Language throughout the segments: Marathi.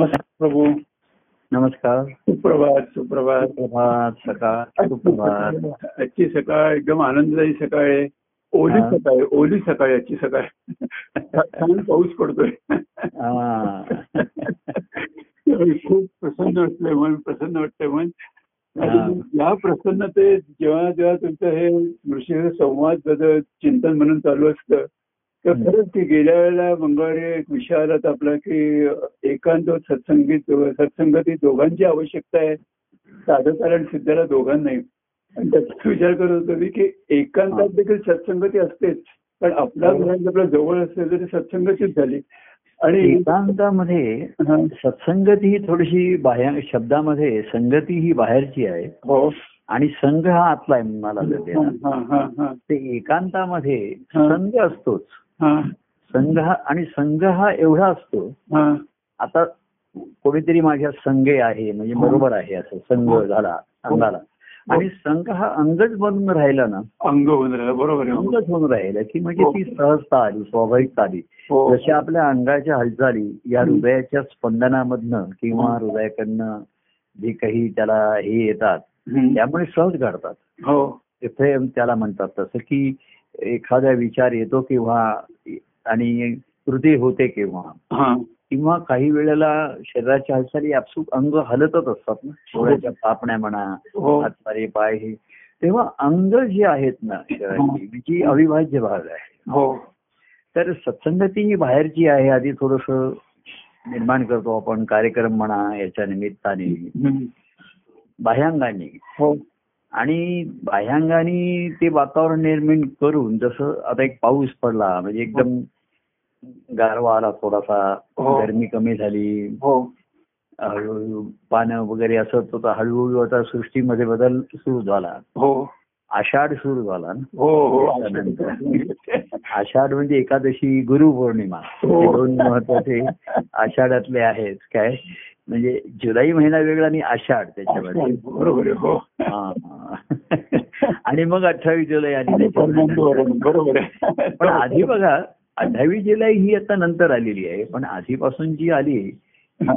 नमस्कार प्रभू. नमस्कार. सुप्रभात सुप्रभात. सुप्रभात सकाळ सुप्रभात. आजची सकाळ एकदम आनंददायी सकाळ आहे. ओली हा. सकाळ आहे ओली सकाळ आजची सकाळ. छान पाऊस पडतोय. हा. खूप प्रसन्न वाटतंय मन प्रसन्न वाटतंय मन. आणि या प्रसन्नतेत जेव्हा जेव्हा तुमचं हे ऋषी संवाद जर चिंतन म्हणून चालू असतं तर हं. खरंच की गेल्या वेळेला मंगळवारी एक विषय आला आपला की एकांत सत्संगीत सत्संगती दोघांची आवश्यकता आहे साधकाला आणि सिद्धाला दोघांनाही आणि त्याचा विचार करत होतो मी की एकांतात देखील सत्संगती असतेच पण आपल्या हो. घरात आपल्या जवळ असेल तरी सत्संगतीच झाली आणि एकांतामध्ये हा. सत्संगती ही थोडीशी बाहेर शब्दामध्ये संगती ही बाहेरची आहे हो आणि संघ हा आतला आहे मला हा, ते. हा, हा, हा. एकांतामध्ये हा. संघ असतोच हा, संघ हा आणि संघ हा एवढा असतो. हा. आता कोणीतरी माझ्या संघे आहे म्हणजे बरोबर आहे असं संघ झाला अंगाला आणि संघ हा अंगच बनून राहिला ना. अंग होऊन राहिलं बरोबर अंगच होऊन राहिलं की म्हणजे हो. ती सहजता आली स्वाभाविकता आली. हो. जशा आपल्या अंगाच्या हालचाली या हृदयाच्या स्पंदनामधनं किंवा हृदयाकडनं जे काही त्याला हे येतात हं. त्यामुळे सहज घडतात. हो. तिथे त्याला म्हणतात तसं की एखादा विचार येतो किंवा आणि कृती होते किंवा हा. किंवा काही वेळेला शरीराच्या हालचाली आपसूक अंग हलतच असतात ना. डोळ्याच्या पापण्या म्हणा हो. हातपारे पाय हे. तेव्हा अंग जी आहेत ना शरीराची जी अविभाज्य भाग आहे. हो. तर सत्संगती ही बाहेरची आहे आधी थोडस निर्माण करतो आपण कार्यक्रम म्हणा याच्या निमित्ताने. हं. बाह्यांगाने. हो. आणि बाह्यांगाने ते वातावरण निर्माण करून जसं आता एक पाऊस पडला म्हणजे एकदम गारवा आला थोडासा हो. गरमी कमी झाली. हो. हळूहळू पानं वगैरे असं होतं हळूहळू आता सृष्टीमध्ये बदल सुरू झाला. हो. आषाढ सुरू झाला ना? हो हो आषाढ म्हणजे एकादशी गुरुपौर्णिमा. हो. हे. दोन महत्त्वाचे आषाढातले आहेत. काय? म्हणजे जुलै महिना वेगळा आणि आषाढ त्याच्यामध्ये. बरोबर हो. आणि मग अठ्ठावीस जुलै आली त्याच्यामध्ये बरोबर पण आधी बघा अठ्ठावीस जुलै ही आता नंतर आलेली आहे पण आधीपासून जी आली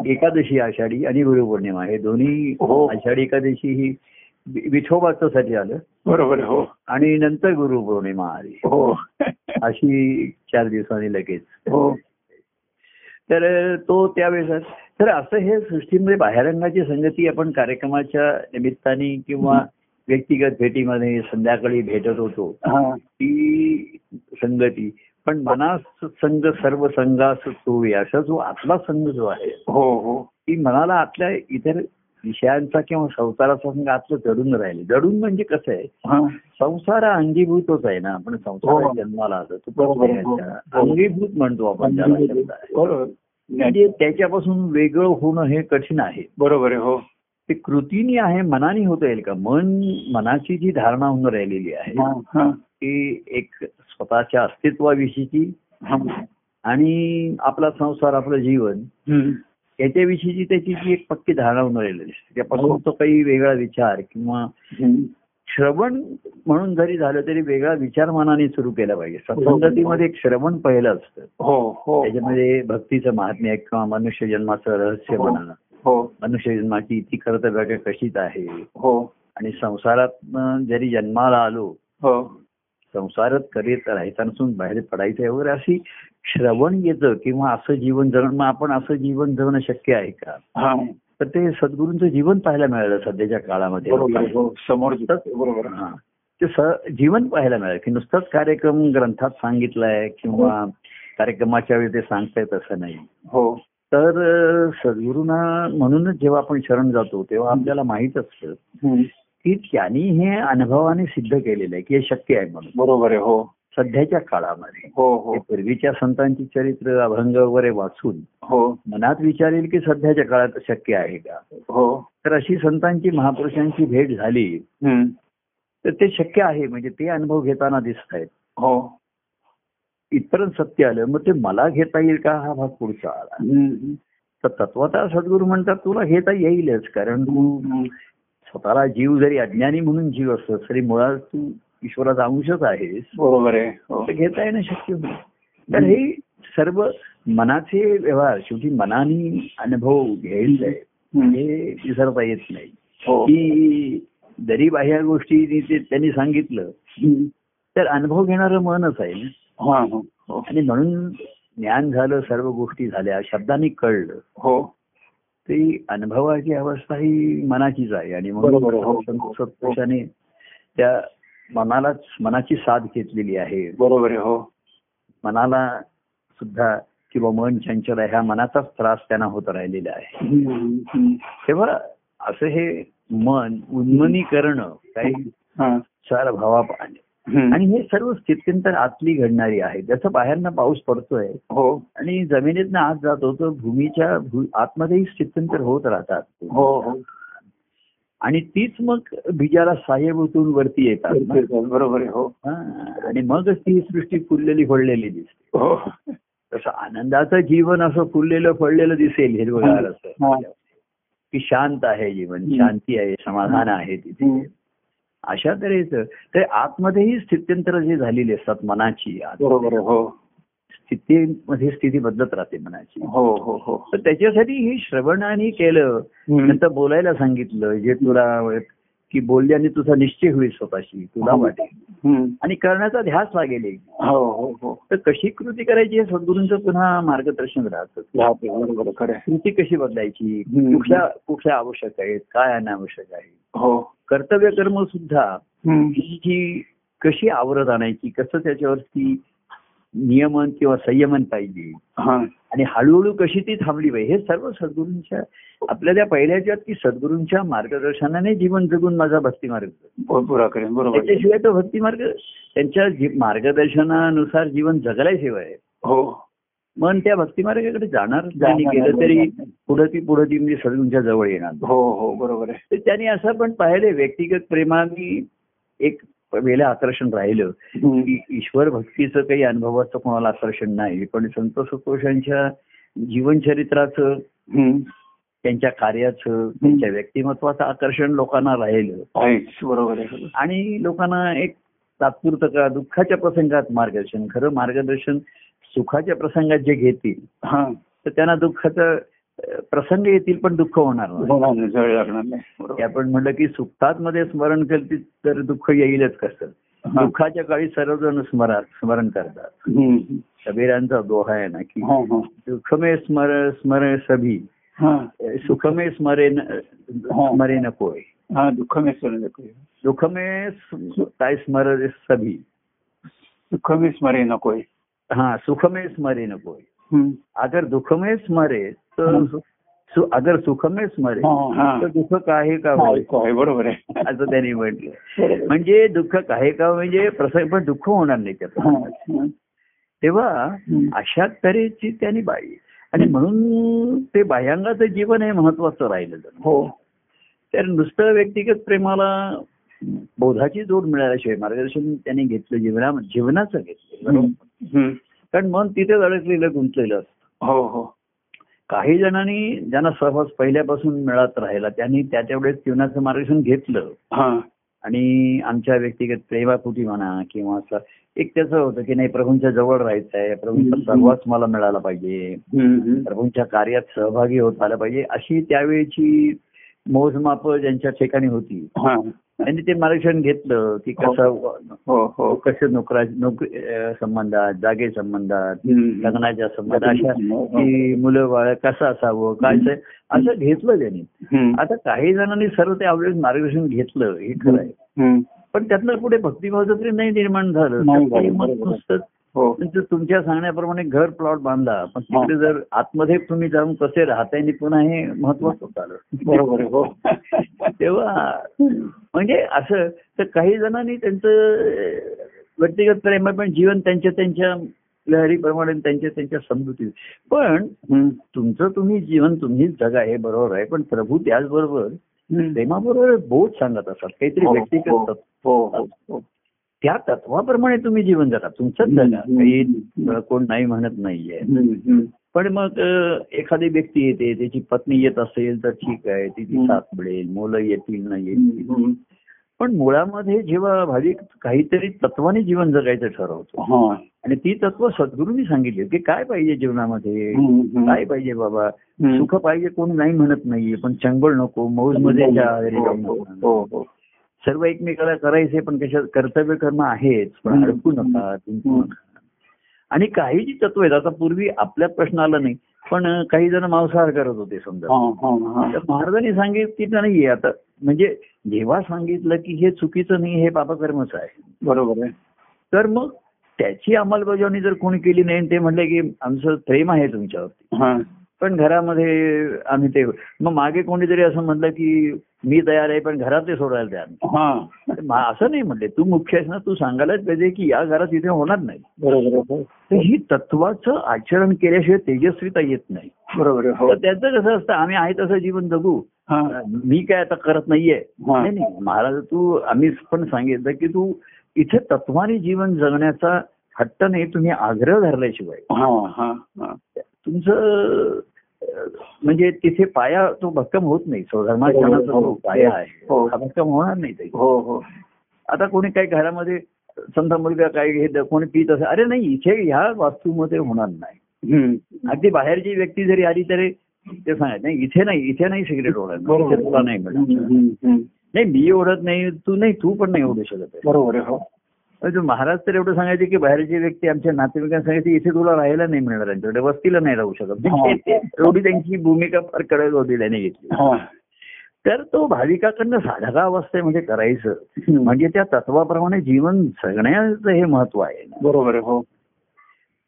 एकादशी आषाढी आणि गुरुपौर्णिमा हे दोन्ही हो. आषाढी एकादशी ही वि- विठोबाच्यासाठी आलं. बरोबर हो. आणि नंतर गुरुपौर्णिमा आली. हो. अशी चार दिवसांनी लगेच. हो. तर तो त्यावेळेस तर असं हे सृष्टीमध्ये बाहेरंगाची संगती आपण कार्यक्रमाच्या निमित्ताने किंवा व्यक्तिगत भेटीमध्ये संध्याकाळी भेटत होतो. हा. ती संगती. पण मनास संघ सर्व संघास तो असा जो आतला संघ जो आहे हो हो. ती मनाला आतल्या इतर विषयांचा किंवा संसाराचा संघ आतलं जडून राहिले. जडून म्हणजे कसं आहे? हा. संसार अंगीभूतच आहे ना. आपण संसारात हो. जन्माला आलो तो अंगीभूत म्हणतो आपण त्याला म्हणजे त्याच्यापासून वेगळं होणं हे कठीण आहे. बरोबर आहे हो. ते कृतीने आहे मनाने होता येईल का? मन मनाची जी धारणा होऊन राहिलेली आहे हा हा. ती एक स्वतःच्या अस्तित्वाविषयीची हा. आणि आपला संसार आपलं जीवन हं. याच्याविषयीची त्याची जी एक पक्की धारणा होऊन राहिलेली असते त्यापासून तो काही वेगळा विचार किंवा हं. श्रवण म्हणून जरी झालं तरी वेगळा विचार मनाने सुरू केला पाहिजे. सत्संगतीमध्ये एक श्रवण पहिलं असतं. हो हो. त्याच्यामध्ये भक्तीचं महात्म्य किंवा मनुष्य जन्माचं रहस्य हो. म्हणा. मनुष्य जन्माची ती कर्तव्य कशीच आहे. हो. आणि संसारात जरी जन्माला आलो संसारात करीत राहायचा नसून बाहेर पडायचं वगैरे अशी श्रवण येतं किंवा असं जीवन जगणं. मग आपण असं जीवन जगणं शक्य आहे का? तर ते सद्गुरूंचं जीवन पाहायला मिळालं सध्याच्या काळामध्ये. हो समोर बरोबर. हा. ते स जीवन पाहायला मिळालं की नुसतंच कार्यक्रम ग्रंथात सांगितलाय किंवा कार्यक्रमाच्या वेळी ते सांगतायत असं नाही. हो. तर सद्गुरूंना म्हणूनच जेव्हा आपण शरण जातो तेव्हा आपल्याला माहीत असतं हं. की त्यांनी हे अनुभवाने सिद्ध केलेलं आहे की हे शक्य आहे म्हणून. बरोबर आहे हो. सध्याच्या काळामध्ये हो हो. पूर्वीच्या संतांची चरित्र अभंग वगैरे वाचून हो. मनात विचार येईल की सध्याच्या काळात शक्य आहे का? हो. तर अशी संतांची महापुरुषांची भेट झाली. तर ते शक्य आहे म्हणजे ते अनुभव घेताना दिसत आहेत. हो. इथपर्यंत सत्य आलं मग ते मला घेता येईल का? हा भाग पुढचा आला. तर तत्वतः सद्गुरू म्हणतात तुला घेता येईलच कारण तू. स्वतःला जीव जरी अज्ञानी म्हणून जीव असतो तरी मुळात तू ईश्वराचा अंशच आहेस बरोबर आहे. हो. घेता येणं शक्य तर हे सर्व मनाचे व्यवहार शेवटी मनाने अनुभव घ्यायचा आहे हम्म. हे विसरता येत नाही. हो. की जरी बाह्य गोष्टी त्यांनी सांगितलं. तर अनुभव घेणारं मनच आहे ना. हा आणि म्हणून ज्ञान झालं सर्व गोष्टी झाल्या शब्दांनी कळलं. हो. ती अनुभवाची अवस्था ही मनाचीच आहे. आणि आहे. म्हणून त्या मनालाच मनाची साथ घेतलेली आहे. बरोबर आहे हो. मनाला सुद्धा किंवा मन चंचल आहे ह्या मनाचाच त्रास त्यांना होत राहिलेला आहे. तेव्हा असं हे मन उन्मनीकरण काही हा. चार भावापाने हम्म. आणि हे सर्व स्थित्यंतर आतली घडणारी आहे. जसं बाहेरनं पाऊस पडतोय हो. आणि जमिनीतनं आत जात होतं भूमीच्या आतमध्येही स्थित्यंतर होत राहतात. हो हो. आणि तीच मग बीजाला साहेबतून वरती येतात. बरोबर आहे हो. आणि मगच ती सृष्टी फुललेली फळलेली दिसते. हो. तसं आनंदाचं जीवन असं फुललेलं फळलेलं दिसेल हिरवगार. असं. की शांत आहे जीवन. शांती आहे समाधान आहे तिथे. अशा तऱ्हेचं. तर आतमध्येही स्थित्यंतर जी झालेली असतात मनाची हो. स्थितीमध्ये स्थिती बदलत राहते मनाची हो हो हो तर त्याच्यासाठी हे श्रवणाने केलं. नंतर बोलायला सांगितलं जे तुला की बोलल्याने तुझा निश्चय होईल स्वतःशी तुला वाटेल हम्म. आणि करण्याचा ध्यास लागेल. हो हो हो तर कशी कृती करायची हे सद्गुरूंचं पुन्हा मार्गदर्शन राहतं. कृती कशी बदलायची. कुठल्या कुठल्या आवश्यक आहेत काय अनावश्यक आहे हो कर्तव्य कर्म सुद्धा. ही जी कशी आवरत आणायची कसं त्याच्यावरती नियमन किंवा संयमन पाहिजे. हा. आणि हळूहळू कशी ती थांबली पाहिजे हे सर्व सद्गुरूंच्या आपल्या त्या पहिल्याच्यात की सद्गुरूंच्या मार्गदर्शनाने जीवन जगून माझा भक्ती मार्ग. त्याच्याशिवाय तो भक्ती मार्ग त्यांच्या मार्गदर्शनानुसार जीवन जगल्याशिवाय हो. मन त्या भक्ती मार्गाकडे जाणार जाणार गेलं. तरी पुढे ती पुढे ती म्हणजे सद्गुरूंच्या जवळ येणार. हो हो बरोबर आहे. त्यांनी असं पण पाहिले व्यक्तिगत प्रेमाने एक वेळेला आकर्षण राहिलं. की ईश्वर भक्तीचं काही अनुभवाचं कोणाला आकर्षण नाही. पण संत सतोषांच्या जीवनचरित्राचं. त्यांच्या कार्याचं त्यांच्या व्यक्तिमत्वाचं आकर्षण लोकांना राहिलं. बरोबर आणि लोकांना एक तात्पुरतं का दुःखाच्या प्रसंगात मार्गदर्शन खरं मार्गदर्शन सुखाच्या प्रसंगात जे घेतील तर त्यांना दुःखाचं प्रसंग येतील पण दुःख होणार नाही. आपण म्हणलं की सुखात मध्ये स्मरण केलं तर दुःख येईलच कसं. दुःखाच्या काळी सर्वजण स्मरा स्मरण करतात. कबीरांचा दोहा आहे ना की दुःखमे स्मर स्मरे सभी. सुखमे स्मरे स्मरे नकोय हा दुःख मी स्मरण दुःखमे काय स्मर सभी? दुःख मी स्मरे नकोय हा सुखमे स्मरे नकोय. अगर दुःखमे स्मरे तर. सु- अगर सुखमे स्मरे हा, हा. तर दुःख काहे का बरोबर आहे असं त्यांनी म्हटलं. म्हणजे दुःख काहे का म्हणजे प्रसंग पण दुःख होणार नाही त्या. तेव्हा. अशा तऱ्हेची त्यांनी बाई आणि म्हणून ते बाह्यांगाचं जीवन हे महत्वाचं राहिलं. हो तर नुसतं व्यक्तिगत प्रेमाला बोधाची जोड मिळाल्याशिवाय मार्गदर्शन त्यांनी घेतलं जीवना जीवनाचं घेतलं. कारण मन तिथेच अडकलेलं गुंतलेलं असतं. हो हो. काही जणांनी ज्यांना सहवास पहिल्यापासून मिळत राहिला त्यांनी त्या तेवढेच जीवनाचं मार्गदर्शन घेतलं. आणि आमच्या व्यक्तिगत प्रेमापोटी म्हणा किंवा असं एक त्याचं होतं की नाही प्रभूंच्या जवळ राहायचं आहे प्रभूंचा. सहवास मला मिळाला पाहिजे. प्रभूंच्या कार्यात सहभागी होत आलं पाहिजे. अशी त्यावेळेची मोजमाप ज्यांच्या ठिकाणी होती. त्यांनी ते मार्गदर्शन घेतलं की कसं हो हो कसं नोकरा नोकरी संबंधात जागे संबंधात. लग्नाच्या संबंधात अशा हो. की मुलं बाळ कसं असावं काय असं घेतलं त्यांनी. आता काही जणांनी सर्व ते आवडीत मार्गदर्शन घेतलं हे खरं आहे. पण त्यातनं पुढे भक्तिभावाचं तरी नाही निर्माण झालं. नुसतं हो तुमच्या सांगण्याप्रमाणे घर प्लॉट बांधला पण तिकडे जर आतमध्ये तुम्ही जाऊन कसे राहताय आणि पुन्हा हे महत्वाचं होत आलं बरोबर हो. तेव्हा म्हणजे असं तर काही जणांनी त्यांचं व्यक्तिगत प्रेम पण जीवन त्यांच्या त्यांच्या लहरीप्रमाणे त्यांच्या त्यांच्या समजुती. पण. तुमचं तुम्ही जीवन तुम्हीच जगा हे बरोबर आहे पण प्रभू त्याचबरोबर. प्रेमाबरोबर बोध सांगत असतात काहीतरी हो, व्यक्तिगत हो. हो हो हो. त्या तत्वाप्रमाणे तुम्ही जीवन जगा. तुमचंच हम्म, जगा. काही कोण नाही म्हणत नाहीये. पण मग एखादी व्यक्ती येते त्याची पत्नी येत असेल तर ठीक आहे तिची. साथ मिळेल मुलं येतील ना येतील. पण मुळामध्ये जेव्हा भाविक काहीतरी तत्वाने जीवन जगायचं ठरवतो. आणि ती तत्व सद्गुरूंनी सांगितली की काय पाहिजे जीवनामध्ये. काय पाहिजे बाबा. सुख पाहिजे कोणी नाही म्हणत नाहीये पण चंगळ नको मौजमध्ये सर्व एकमेकाला करायचे पण कशा कर्तव्य कर्म आहेच पण. अडकू नका आणि काही जी तत्व आहेत आता पूर्वी आपल्यात प्रश्न आला नाही पण काही जण मांसाहार करत होते समजा. तर महाराजांनी सांगितलं नाहीये आता म्हणजे जेव्हा सांगितलं की हे चुकीचं नाही हे पापकर्मच आहे. बरोबर आहे. तर मग त्याची अंमलबजावणी जर कोणी केली नाही ते म्हणले की आमचं प्रेम आहे तुमच्यावरती. पण घरामध्ये आम्ही ते मग मागे कोणीतरी असं म्हणलं की मी तयार आहे पण घरात सोडायला तयार. हा. असं नाही म्हणले. तू मुख्य आहेस ना तू सांगायलाच पाहिजे की या घरात इथे होणार नाही. बरोबर. तर ही तत्वाचं आचरण केल्याशिवाय तेजस्वीता येत नाही. बरोबर हो. तर त्याचं कसं असतं आम्ही आहे तसं जीवन जगू. हा. मी काय आता करत नाहीये. नाही नाही. महाराज तू आम्ही पण सांगितलं की तू इथे तत्वाने जीवन जगण्याचा हट्ट नाही तुम्ही आग्रह धरल्याशिवाय. तुमचं म्हणजे तिथे पाया तो भक्कम होत नाही. स्वधर्माचरणाचा हो, जो हो, पाया आहे. हो. हा भक्कम होणार नाही ते. हो हो. आता कोणी काही घरामध्ये समजा मुलगा काय हे कोणी पित असेल अरे नाही इथे ह्या वास्तूमध्ये होणार नाही. अगदी बाहेरची व्यक्ती जरी आली तरी ते सांगत नाही इथे नाही इथे नाही सिगरेट ओढत तुला नाही मिळणार. नाही मी ओढत नाही तू नाही तू पण नाही ओढू शकत. बरोबर हो. म्हणजे महाराज तर एवढं सांगायचे की बाहेरची व्यक्ती आमच्या नातेवाईकांना सांगायची इथे तुला राहायला नाही मिळणार यांच्याकडे वस्तीला नाही राहू शकत. हा. एवढी त्यांची भूमिका फार कडक होती त्याने घेतली. हा. तर तो भाविकाकडनं साधका अवस्थेमध्ये करायचं. हम्म. म्हणजे त्या तत्वाप्रमाणे जीवन जगण्याचं हे महत्त्व आहे बरोबर हो.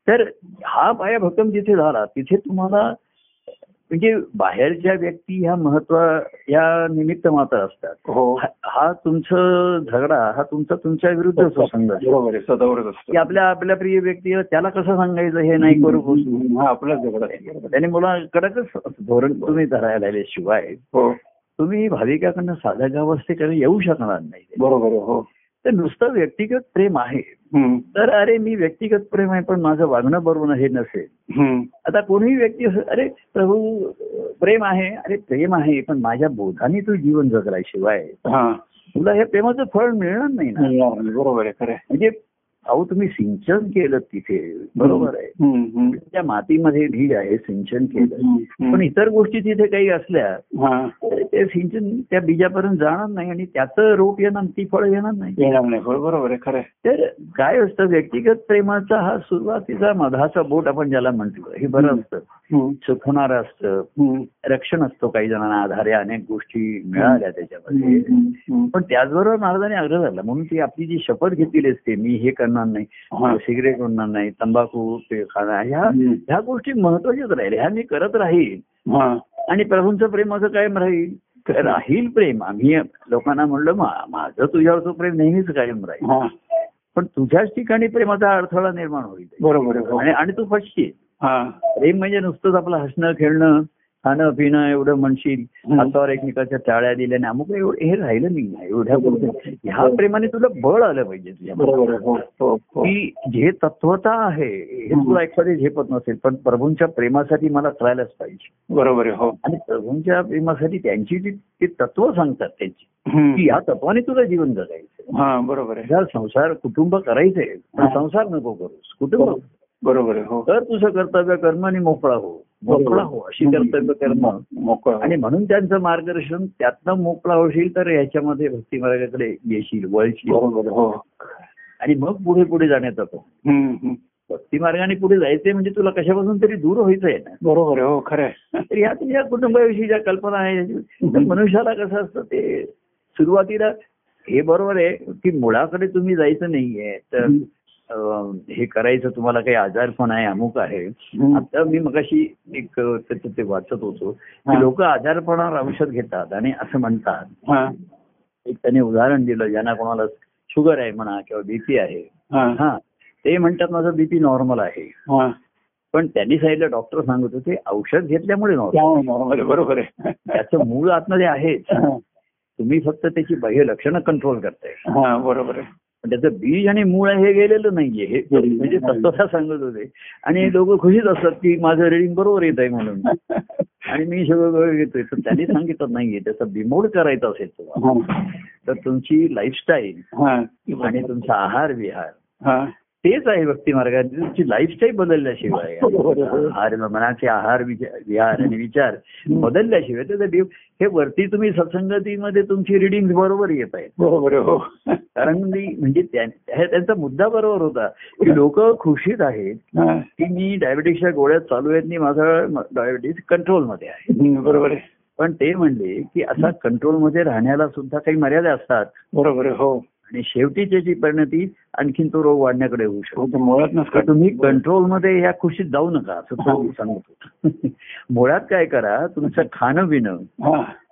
तर हा पाया भक्कम जिथे झाला तिथे तुम्हाला म्हणजे बाहेरच्या व्यक्ती ह्या महत्त्व या निमित्त मात्र असतात. हो. हा- हा तुमचं झगडा हा तुमचा तुमच्या विरुद्ध संघर्ष बरोबर सदावरच असतो. की आपल्या आपल्या प्रिय व्यक्तीला त्याला कसं सांगायचं हे नाही करू हा आपलाच झगडा. त्याने मला कडकच धोरण तुम्ही धरायला शिवाय. हो. तुम्ही भाविकाकडनं साध्या गावस्थेकडे येऊ शकणार नाही. बरोबर हो. तर नुसतं व्यक्तिगत प्रेम आहे. तर अरे मी व्यक्तिगत प्रेम आहे पण माझं वागणं बरोबर हे नसेल. आता कोणीही व्यक्ती अरे प्रभू प्रेम आहे अरे प्रेम आहे पण माझ्या बोधाने तू जीवन जगल्याशिवाय हा तुला हे प्रेमाचं फळ मिळणार नाही ना बरोबर आहे खरं आहे. म्हणजे अहो तुम्ही सिंचन केलं तिथे बरोबर आहे. त्या मातीमध्ये बीज आहे सिंचन केलं. पण इतर गोष्टी तिथे काही असल्या हा ते सिंचन त्या बीजापर्यंत जाणार नाही आणि त्याचं रोप येणार ती फळं येणार नाही येणार नाही हो, बरोबर आहे खरं. तर काय असतं व्यक्तिगत प्रेमाचा हा सुरुवातीचा मधाचा बोट आपण ज्याला म्हणतो हे बरं असतं. सुखवणारं असतं. रक्षण असतो काही जणांना आधारे अनेक गोष्टी मिळाल्या त्याच्यामध्ये. पण त्याचबरोबर महाराजांनी आग्रह झाला म्हणून ती आपली जी शपथ घेतलेली असते मी हे करणार नाही. सिगरेट ओढणार नाही तंबाखू ते खाणार ह्या. ह्या गोष्टी महत्वाच्याच राहिल्या ह्या मी करत राहील. आणि प्रभूंचं प्रेम असं कायम राहील राहील प्रेम आम्ही लोकांना म्हणलं "मा- माझं तुझ्यावरचं प्रेम नेहमीच कायम राहील. पण तुझ्याच ठिकाणी प्रेमाचा अडथळा निर्माण होईल बरोबर हो. आणि तू फसशील. प्रेम म्हणजे नुसतंच आपलं हसणं खेळणं खाणं पिणं एवढं म्हणशील. हातावर एकमेकाच्या टाळ्या दिल्याने अमुक एवढं हे राहिलं नाही एवढ्या गोष्टी. ह्या प्रेमाने तुला बळ आलं पाहिजे तुझ्या हो. हो. हो. की जे तत्वता आहे हे तुला एखादे झेपत नसेल पण प्रभूंच्या प्रेमासाठी मला करायलाच पाहिजे. बरोबर हो. आणि प्रभूंच्या प्रेमासाठी त्यांची जी ती तत्व सांगतात त्यांची. की या तत्वाने तुला जीवन जगायचं हा बरोबर संसार कुटुंब करायचंय. संसार नको करूस. कुटुंब. बरोबर आहे हो. तर तुझं कर्तव्य कर्म आणि मोकळा हो. मोकळा हो अशी कर्तव्य कर्म. मोकळा आणि म्हणून त्यांचं मार्गदर्शन त्यातनं मोकळा होशील तर याच्यामध्ये भक्ती मार्गाकडे येशील वळशील. बरोबर आहे, हो. आणि मग पुढे पुढे जाण्याचा तो हम्म, हम्म. भक्ती मार्गाने पुढे जायचंय म्हणजे तुला कशापासून तरी दूर व्हायचंय ना. बरोबर आहे हो खरं आहे. तर ह्या तुझ्या कुटुंबाविषयी ज्या कल्पना आहे मनुष्याला कसं असतं ते सुरुवातीला हे बरोबर आहे की मुळाकडे तुम्ही जायचं नाहीये तर हे करायचं तुम्हाला काही आजारपण आहे अमुक आहे. आता मी मगाशी एक ते वाचत होतो. की लोक आजारपणावर औषध घेतात आणि असं म्हणतात. हा. एक त्याने उदाहरण दिलं ज्यांना कोणाला शुगर आहे म्हणा किंवा बीपी आहे. हा. हा. ते म्हणतात माझं बीपी नॉर्मल आहे. हा. पण त्यांनी सांगितलं डॉक्टर सांगत होते औषध घेतल्यामुळे नॉर्मल बरोबर आहे. त्याचं मूळ आतमध्ये आहेच. तुम्ही फक्त त्याची बाह्य लक्षणं कंट्रोल करताय. बरोबर आहे. पण त्याचं बीज आणि मूळ हे गेलेलं नाहीये. हे म्हणजे तत्वता सांगत होते. आणि लोक खुशीच असतात की माझं रिडिंग बरोबर येत आहे म्हणून. आणि मी सगळं घेतोय. तर त्यांनी सांगितलं नाहीये. त्याचा बिमोड करायचा असेल तुम्हाला. तर तुमची लाईफस्टाईल. आणि तुमचा आहार विहार. तेच आहे भक्ती मार्गाने तुमची लाईफस्टाईल बदलल्याशिवाय. आहार मनाचे आहार विहार आणि विचार बदलल्याशिवाय त्याचा हे वरती तुम्ही सत्संगतीमध्ये तुमची रिडिंग बरोबर येत आहेत. आहे, हो. कारण मी म्हणजे त्या- हे त्यांचा मुद्दा बरोबर होता. की लोक खुशीत आहेत. की मी डायबिटीसच्या गोळ्या चालू आहेत आणि माझा डायबिटीस कंट्रोलमध्ये आहे. बरोबर आहे. पण ते म्हणले की असा कंट्रोलमध्ये राहण्याला सुद्धा काही मर्यादा असतात. बरोबर हो. आणि शेवटी त्याची परिणती आणखीन तो रोग वाढण्याकडे होऊ शकतो. मुळात तुम्ही कंट्रोलमध्ये या खुशीत जाऊ नका असं तो हो. सांगतो. मुळात काय करा तुमचं खाणं पिणं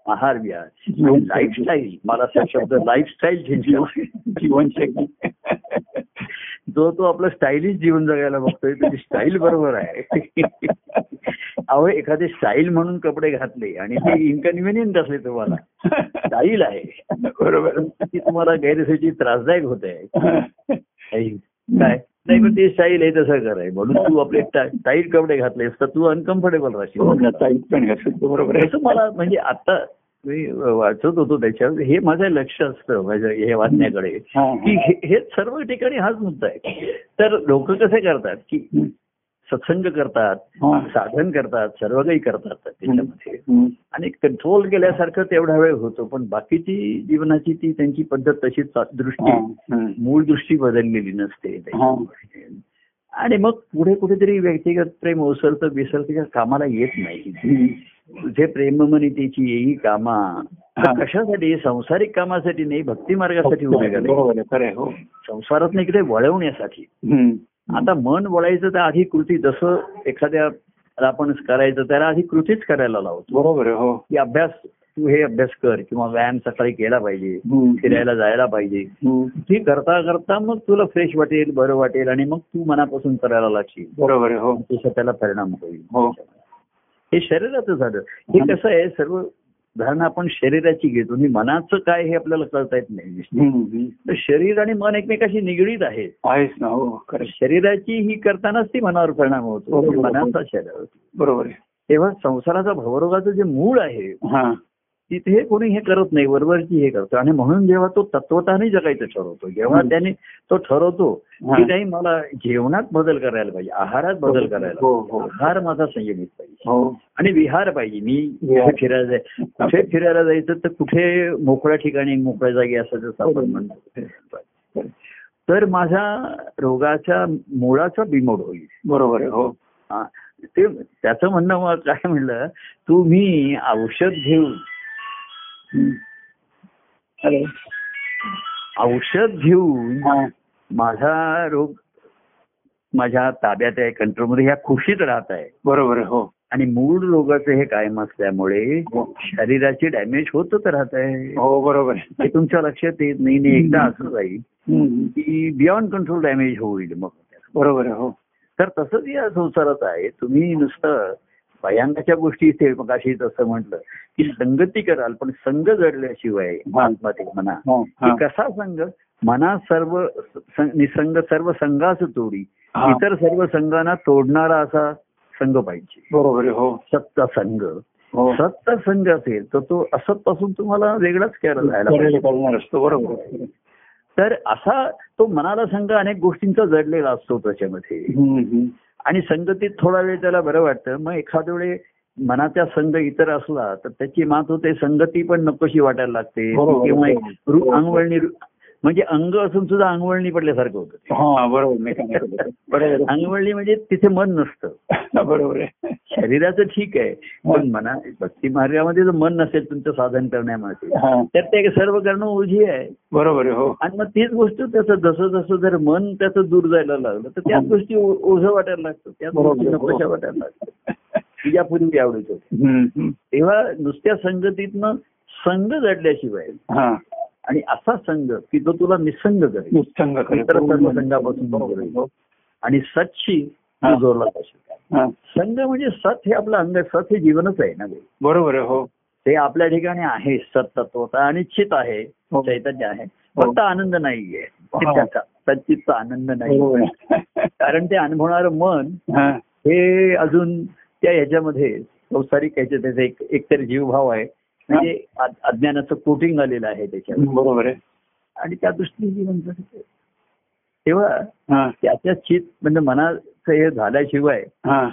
आहार विहार. लाईफस्टाईल मला असा शब्द लाईफस्टाईल जीवनशैली जो तो आपलं स्टाईलिश जीवन जगायला बघतोय त्याची स्टाईल बरोबर आहे. अहो एखादे स्टाईल म्हणून कपडे घातले आणि ते इनकन्व्हिनियंट असले तुम्हाला स्टाईल आहे. बरोबर. ती तुम्हाला गैरसोयीची त्रासदायक होत. काय? नाही पण ते स्टाईल आहे तसं कराय म्हणून तू आपले टाईट कपडे घातलेस तर तू अनकम्फर्टेबल हो राहशील ना, ताईत पण बरोबर आहे. असं मला म्हणजे आता मी वाचत होतो त्याच्यावर. हे माझं लक्ष असतं माझ्या हे वाचण्याकडे. हा, की हा. हे हे सर्व ठिकाणी हाच मुद्दा आहे. तर लोक कसे करतात की सत्संग करतात हा. साधन करतात सर्व काही करतात त्याच्यामध्ये आणि कंट्रोल केल्यासारखं तेवढा वेळ होतो पण बाकीची जीवनाची ती त्यांची पद्धत तशी चा- दृष्टी हा. मूळ दृष्टी बदललेली नसते हा. आणि मग पुढे कुठेतरी व्यक्तिगत प्रेम ओसरतं विसरतं कामाला येत नाही. तुझे प्रेममनितेची येई कामा तर हा. कशासाठी सांसारिक कामासाठी नाही भक्ती मार्गासाठी उभे हो संसारात इकडे वळवण्यासाठी. आता मन वळायचं तर आधी कृती जसं एखाद्या आपण करायचं त्याला आधी कृतीच करायला लावतो. बरोबर हो. की अभ्यास तू हे अभ्यास कर किंवा व्यायाम सकाळी केला पाहिजे. फिरायला जायला पाहिजे. ती करता करता मग तुला फ्रेश वाटेल बरं वाटेल आणि मग तू मनापासून करायला लागशील. बरोबर हो. त्याला परिणाम होईल. हो. हे शरीराचं झालं. हे कसं आहे सर्व धारणा आपण शरीराची घेतो. आणि मनाचं काय हे आपल्याला कळता येत नाही. तर शरीर आणि मन एकमेकाशी निगडीत ना हो आहे. शरीराची ही करतानाच ती मनावर परिणाम होतो. बरोबर. मनाचा शरीर बरोबर आहे. तेव्हा संसाराचा भवरोगाचं जे मूळ आहे हा. तिथे कोणी हे करत नाही वरवरची हे करतो आणि म्हणून जेव्हा तो तत्वताने जगायचं ठरवतो जेव्हा. त्याने तो ठरवतो हा. की नाही मला जेवणात बदल करायला पाहिजे आहारात बदल करायला हो, हो. आहार माझा संयमित पाहिजे हो आणि विहार पाहिजे मी. कुठे फिरायला जाय कुठे फिरायला जायचं तर कुठे मोकळ्या ठिकाणी मोकळ्या जागी असं जसं आपण. म्हणतो तर माझा रोगाच्या मुळाचा बिमोड होईल बरोबर आहे हो हा. ते त्याचं म्हणणं मग काय म्हणलं तुम्ही औषध घेऊन. हॅलो. औषध घेऊन माझा रोग माझ्या ताब्यात आहे कंट्रोलमध्ये ह्या खुशीत राहत आहे. बरोबर हो. आणि मूळ रोगाचं हे कायम असल्यामुळे हो. शरीराची डॅमेज होतच राहत आहे. हो बरोबर हे तुमच्या लक्षात येत नाही आणि एकदा असं जाईल. की बियॉन्ड कंट्रोल डॅमेज होईल मग. बरोबर हो. तर तसंच या संसारात आहे. तुम्ही नुसतं भयांगाच्या गोष्टी इथे मग अशी तसं म्हटलं की संगती कराल पण संघ जडल्याशिवाय आत्महत्या म्हणा हो, हा. कसा संघ मना सर्व निसंग सर्व संघाच तोडी. इतर सर्व संघांना तोडणारा असा संघ पाहिजे बरोबर हो सत्त संघ हो सत्त संघ असेल तर तो असत पासून तुम्हाला वेगळाच बरोबर. तर असा तो मनाला संघ अनेक गोष्टींचा जडलेला असतो त्याच्यामध्ये. आणि संगतीत थोडा वेळ त्याला बरं वाटतं. मग एखाद्या वेळी मनाचा संघ इतर असला तर त्याची मात होते संगती पण नकोशी वाटायला लागते. किंवा अंगवळणी म्हणजे अंग असून सुद्धा अंगवळणी पडल्यासारखं होतं. हा बरोबर. अंगवळणी म्हणजे तिथे मन नसतं. बरोबर आहे. शरीराचं ठीक आहे पण मना भक्ती मार्गामध्ये जर मन नसेल तुमचं साधन करण्यामध्ये हा. तर ते सर्व करणं ओझी आहे. बरोबर हो. आणि मग तीच गोष्ट त्याचं जसं जसं जर मन त्याचं दूर जायला लागलं तर त्याच गोष्टी ओझं वाटायला लागतं. त्याच. गोष्टी नकोशा वाटायला आवडत होते हम्म, हम्म. तेव्हा नुसत्या संगतीतनं संघ जडल्याशिवाय हा. आणि असा संघ की जो तुला निसंग करेल निसंग संघापासून बरोबर. आणि. तू जोरला पाहिजे हा. संघ म्हणजे सत हे आपलं अंग सत हे जीवनच आहे ना. बरोबर आहे हो ते आपल्या ठिकाणी आहे सत तत्वता आणि चित आहे हो. चैतन्य आहे हो. फक्त आनंद नाहीये हा. त्याचा सच्चितचा आनंद नाही. कारण ते अनुभवणारं मन हा. अजून त्या ह्याच्यामध्ये संसारिक ह्याच्यात त्याचा एक एकतरी जीवभाव आहे म्हणजे अज्ञानाचं कोटिंग आलेलं आहे त्याच्यावर. बरोबर आहे. आणि त्या दृष्टीने आहे. तेव्हा त्याच्या चित म्हणजे मनाचं हे झाल्याशिवाय हा.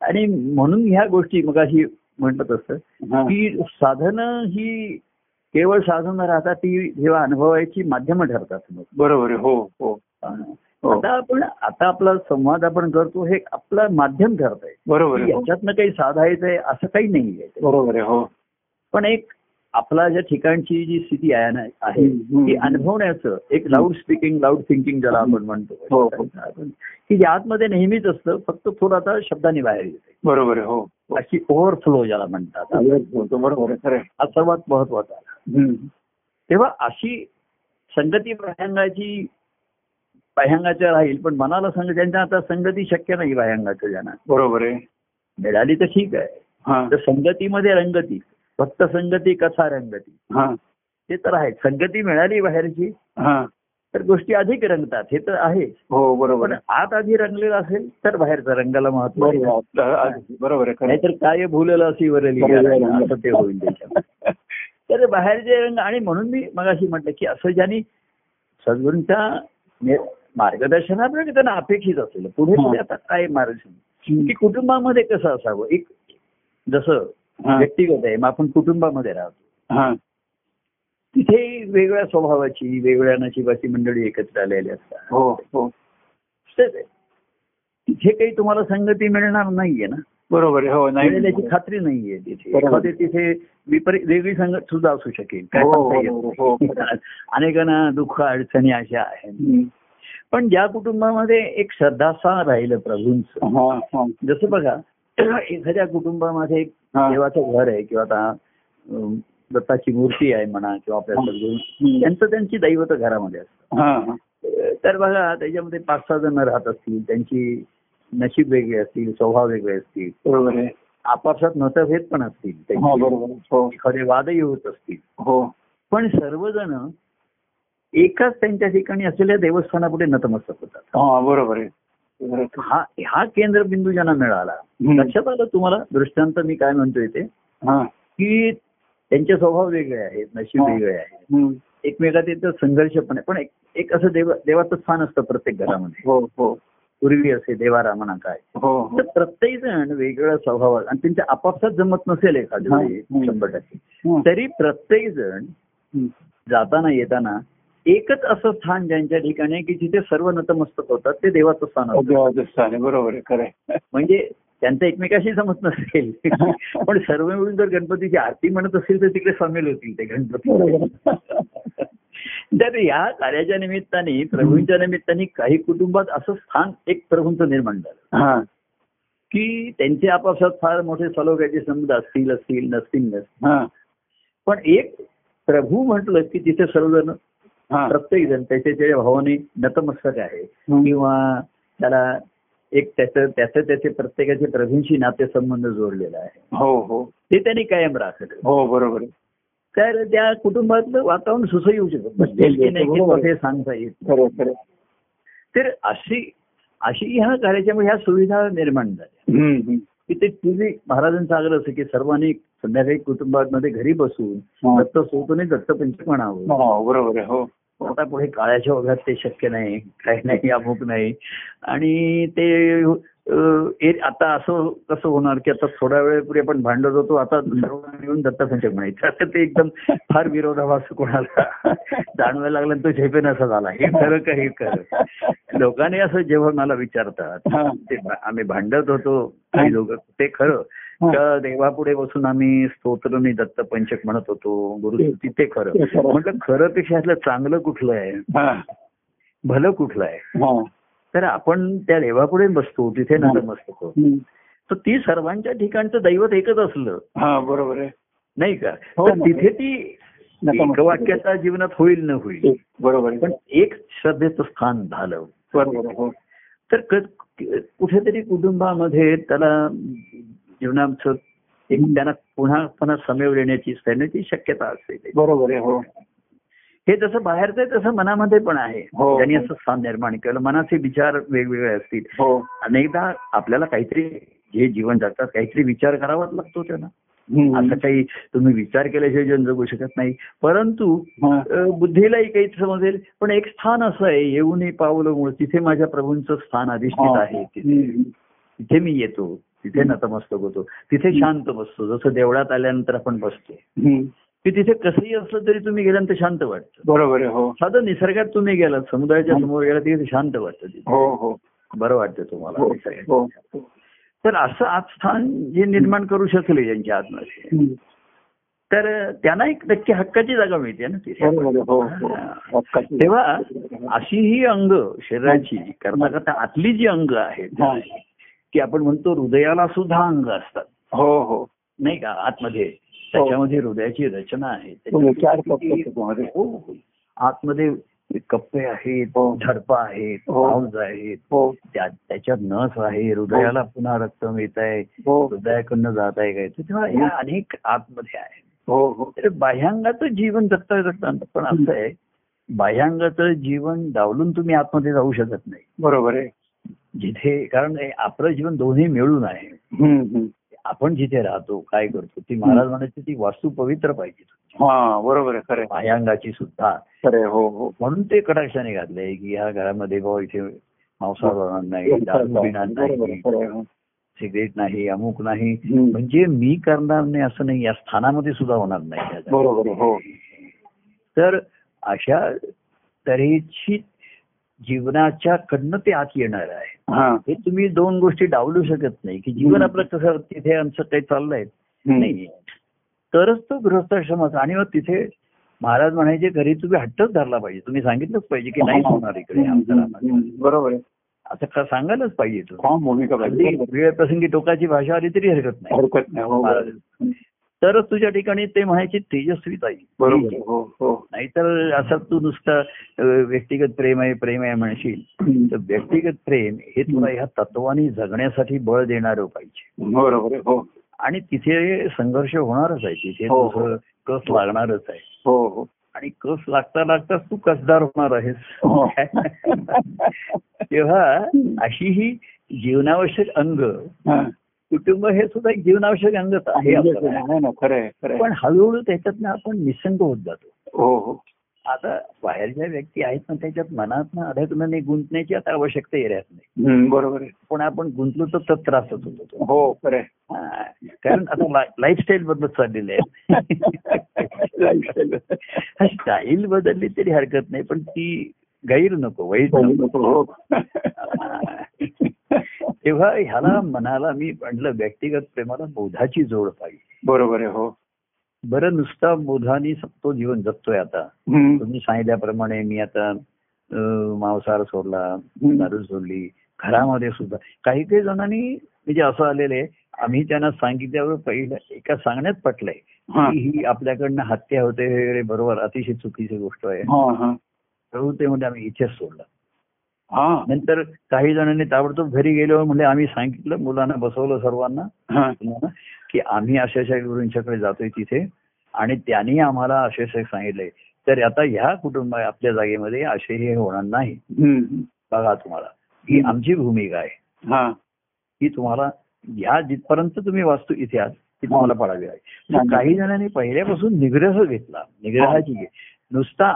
आणि म्हणून ह्या गोष्टी मग अशी तसं हा. की साधन ही केवळ साधन राहतात ती जेव्हा अनुभवायची माध्यमं ठरतात मग. बरोबर आहे. हो हो. हो. आता आपण आता आपला संवाद आपण करतो हे आपलं माध्यम ठरत आहे. बरोबर. याच्यातनं काही साधायचंय असं काही नाहीये बरोबर आहे. हो. पण एक आपला ज्या ठिकाणची जी स्थिती आहे ना आहे. ती अनुभवण्याचं एक लाऊड स्पीकिंग लाऊड थिंकिंग ज्याला आपण हो, म्हणतो हो. की जे आतमध्ये नेहमीच असतं फक्त थोडं आता शब्दांनी बाहेर येते बरोबर आहे हो हो. अशी ओव्हरफ्लो ज्याला म्हणतात. हा सर्वात महत्त्वाचा. तेव्हा अशी संगती बाह्यांगाची बाह्यांगाच्या राहील पण मनाला संग त्यांच्या आता संगती शक्य नाही बाह्यांगाच्या ज्यांना बरोबर आहे मिळाली तर ठीक आहे हा तर संगतीमध्ये रंगती फक्त संगती कथा रंगती. हा. ते तर आहे संगती मिळाली बाहेरची हा. तर गोष्टी अधिक रंगतात. हे तर आहे. हो बरोबर. आत आधी रंगलेला असेल तर बाहेरचा रंगाला महत्त्व. बरोबर. नाहीतर काय भुललं अशी वरली. असं ते होईल तर बाहेरचे रंग आणि म्हणून मी मगाशी म्हटलं की असं ज्यांनी सद्गुरूंच्या मार्गदर्शनाप्रमाणे त्यांना अपेक्षित असेल. पुढे. पुढे आता काय मार्गदर्शन? की कुटुंबामध्ये कसं असावं? एक जसं. व्यक्तिगत आहे मग आपण कुटुंबामध्ये राहतो. हा. तिथे वेगळ्या स्वभावाची वेगळ्या नशिबाची मंडळी एकत्र आलेली असतात. हो हो. तिथे काही तुम्हाला संगती मिळणार नाहीये ना? बरोबर हो नाही खात्री नाहीये तिथे. तिथे विपरीत वेगळी संगत सुद्धा असू शकेल हो, हो, हो. अनेकांना दुःख अडचणी अशा आहेत. पण ज्या कुटुंबामध्ये एक श्रद्धास्थान राहिलं प्रभूंच जसं बघा एखाद्या कुटुंबामध्ये एक. देवाचं घर आहे किंवा आता दत्ताची मूर्ती आहे म्हणा किंवा आपल्या. त्यांचं त्यांची दैवत घरामध्ये असतं. हा हा. तर बघा त्याच्यामध्ये पाच सहा जण राहत असतील त्यांची नशीब वेगळी असतील स्वभाव वेगळे असतील. बरोबर आपापसात मतभेद पण असतील हो आहे. हो. एखादे वादही होत असतील. हो. पण सर्वजण एकाच त्यांच्या ठिकाणी असलेल्या देवस्थानापुढे नतमस्तक होतात. हा बरोबर आहे. हा हा केंद्रबिंदू ज्यांना मिळाला. लक्षात आलं तुम्हाला दृष्टांत मी काय म्हणतोय ते हा की त्यांचे स्वभाव वेगळे आहेत नशीब हा. वेगळे आहे हम्म. एकमेकात येतं संघर्ष पण आहे पण एक एक असं देव देवाचं स्थान असतं प्रत्येक घरामध्ये हो हो पूर्वी असे देवारा म्हणा काय हो हो तर प्रत्येक जण वेगवेगळ्या स्वभावात आणि त्यांच्या आपापसात जमत नसेल एखाद्या हा. शंभर टक्के. तरी प्रत्येक जण. जाताना येताना एकच असं स्थान ज्यांच्या ठिकाणी की जिथे सर्व नतमस्तक होतात ते देवाचं स्थान देवाचं स्थान आहे बरोबर आहे खरं. म्हणजे त्यांचं एकमेकाशी जमत नसेल. पण सर्व मिळून जर गणपतीची आरती म्हणत असेल तर तिकडे सामील होतील ते गणपती. तर या कार्याच्या निमित्ताने प्रभूंच्या निमित्ताने काही कुटुंबात असं स्थान एक प्रभूंचं निर्माण झालं. हा. की त्यांचे आपापसात फार मोठे सलोख्याचे संबंध असतील असतील नसतील नसतील. हा. पण एक प्रभू म्हटलं की तिथे सर्वजण प्रत्येक जण त्याच्या भावाने नतमस्तक आहे. किंवा त्याला एक त्याचं त्याचं त्याचे प्रत्येकाचे प्रभूंशी नातेसंबंध जोडलेला आहे. हो हो. ते त्यांनी कायम राखलं. हो बरोबर तर त्या कुटुंबातलं वातावरण सुसही होऊ शकत सांगता येत. तर अशी अशी ह्या कार्याच्यामुळे ह्या सुविधा निर्माण झाल्या. की ते पूर्वी महाराजांचं आग्रह असं की सर्वांनी संध्याकाळी कुटुंबामध्ये घरी बसून. दत्त सोतून दत्तपंचक म्हणावं. हो बरोबर हो. आता पुढे काळाच्या ओघात ते शक्य नाही काही नाही अमुक नाही. आणि ते आता असं कसं होणार की आता थोड्या वेळेपूर्वी आपण भांडत होतो आता सर्वांनी मिळून दत्तपंचक म्हणायचं. आता ते एकदम फार विरोधाभास कोणाला जाणवायला लागला तो झेपेन असा झाला. हे खरं का हे खरं? लोकांनी असं जेव्हा मला विचारतात. ते आम्ही भांडत होतो काही लोक ते खरं. का देवापुढे बसून आम्ही स्तोत्रनी दत्तपंचक म्हणत होतो. गुरुस्तुती ते खरं. म्हटलं खरं पेक्षा ह्यातलं चांगलं कुठलं आहे? हा. भलं कुठलं आहे? हा. तर आपण त्या देवापुढे बसतो तिथे नतमस्तक. तर ती सर्वांच्या ठिकाणचं दैवत एकच असलं. हा बरोबर आहे. नाही का? हो तर. तिथे ती. वाक्याचा जीवनात होईल न होईल. बरोबर पण एक श्रद्धेचं स्थान झालं. बरोबर हो. तर कुठेतरी कुटुंबामध्ये त्याला जीवनाचं एक त्यांना पुन्हा पुन्हा समेव येण्याची येण्याची शक्यता असते बरोबर आहे हो हे जसं बाहेरचं आहे तसं मनामध्ये पण आहे हो. त्यांनी असं स्थान निर्माण केलं मनाचे विचार वेगवेगळे असतील हो अनेकदा आपल्याला काहीतरी जे जीवन जगतात काहीतरी विचार करावाच लागतो त्यांना. असं काही तुम्ही विचार केल्याशिवाय जन जगू शकत नाही परंतु हा. बुद्धीलाही काही समजेल पण एक स्थान असं आहे येऊनही पावलं मूळ तिथे माझ्या प्रभूंचं स्थान अधिष्ठित हा. आहे. तिथे मी येतो तिथे नतमस्तक होतो. तिथे शांत बसतो. जसं देवळात आल्यानंतर आपण बसतो. की तिथे कसंही असलं तरी तुम्ही गेल्यानंतर शांत वाटतं. बरोबर हो. साधं निसर्गात तुम्ही गेलात समुद्राच्या समोर गेला तिथे शांत वाटतं तिथे. हो हो. बरं वाटतं तुम्हाला. तर असं आस्थान जे निर्माण करू शकले ज्यांच्या आतमध्ये हम्म. तर त्यांना एक नक्की हक्काची जागा मिळते ना तिथे. तेव्हा अशी ही अंग शरीराची करता करता आतली जी अंग आहेत. की आपण म्हणतो हृदयाला सुद्धा अंग असतात. हो हो. नाही का? आतमध्ये. त्याच्यामध्ये हृदयाची रचना आहे. हो, हो. आतमध्ये कप्पे आहेत हो. झडपा आहेत हो. पाऊज आहेत. हो. त्या- त्याच्यात नस आहे. हृदयाला पुन्हा रक्त मिळत आहे हो. हृदयाकडनं जात आहे काय तेव्हा ह्या अनेक आतमध्ये आहे हो हो. बाह्यांगाचं जीवन जगता जगता पण असं आहे बाह्यांगाचं जीवन डावलून तुम्ही आतमध्ये जाऊ शकत नाही. बरोबर आहे. जिथे कारण हे आपलं जीवन दोन्ही मिळून आहे. आपण जिथे राहतो काय करतो ती महाराज म्हणायची ती वास्तू पवित्र पाहिजे हा बरोबर आहे. बाह्यांगाची सुद्धा हो हो म्हणून ते कटाक्षाने घातलंय की ह्या घरामध्ये बाबा इथे मांसाहार होणार नाही दारू पिणार हो. सिगरेट नाही अमुक नाही. म्हणजे मी करणार नाही असं नाही या स्थानामध्ये सुद्धा होणार नाही. बरोबर हो तर अशा तऱ्हेची जीवनाच्या कडनं ते आत येणार आहे. हा. हे तुम्ही दोन गोष्टी डावलू शकत नाही की जीवन आपलं कसं तिथे आमचं काही चाललंय. नाही. तरच तो गृहस्थाश्रमाचा आणि मग तिथे महाराज म्हणायचे घरी तुम्ही हट्टच धरला पाहिजे. तुम्ही सांगितलंच पाहिजे की नाही होणार इकडे आमच्या. बरोबर असं का सांगायलाच पाहिजे हा भूमिका. वेळ प्रसंगी टोकाची भाषा आली तरी हरकत नाही. तरच तुझ्या ठिकाणी ते म्हणायचे. बरोबर. आहे, हो हो. नाहीतर असं तू नुसतं व्यक्तिगत प्रेम आहे प्रेम आहे म्हणशील. तर व्यक्तिगत प्रेम हे तुला ह्या तत्वानी जगण्यासाठी बळ देणारं पाहिजे. बरोबर हो. आणि तिथे संघर्ष होणारच आहे. तिथे कस लागणारच आहे. आणि कस लागता लागताच तू कसदार होणार आहेस. तेव्हा अशी ही जीवनावश्यक अंग. कुटुंब हे सुद्धा एक जीवनावश्यक अंगच आहे. पण हळूहळू त्याच्यातनं आपण निसंग होत जातो हो हो आता बाहेरच्या व्यक्ती आहेत ना त्याच्यात मनात अडकणं नाही गुंतण्याची आता आवश्यकता राहत नाही बरोबर पण आपण गुंतलो तर तो त्रासच होतो. हो. कारण आता लाईफस्टाईल बदलत चाललेली आहे Lifestyle. स्टाईल बदलली तरी हरकत नाही पण ती गैर नको वाईट नको तेव्हा ह्याला मनाला मी म्हटलं व्यक्तिगत प्रेमाला बोधाची जोड पाहिजे. बरोबर आहे हो. बरं नुसता बोधानी तो जीवन जगतोय आता. तुम्ही सांगितल्याप्रमाणे मी आता मांसाहार सोडला. दारू सोडली घरामध्ये सुद्धा. काही काही जणांनी म्हणजे असं आलेलं आम्ही त्यांना सांगितल्यावर पहिलं एका सांगण्यात पटलंय. की ही आपल्याकडनं हत्या होते वगैरे बरोबर अतिशय चुकीची गोष्ट आहे. ते म्हणजे आम्ही इथेच सोडलं. नंतर काही जणांनी ताबडतोब घरी गेल्यावर म्हणजे आम्ही सांगितलं मुलांना बसवलं सर्वांना की आम्ही अशाशा गुरूंच्याकडे जातोय तिथे. आणि त्यांनी आम्हाला असे सांगितलंय तर आता ह्या कुटुंब आपल्या जागेमध्ये असे हे होणार नाही. बघा तुम्हाला ही आमची भूमिका आहे. हा. की तुम्हाला ह्या जिथपर्यंत तुम्ही वास्तू इथे आहात ती तुम्हाला पडावी आहे. काही जणांनी पहिल्यापासून निग्रह घेतला. निग्रहाची नुसता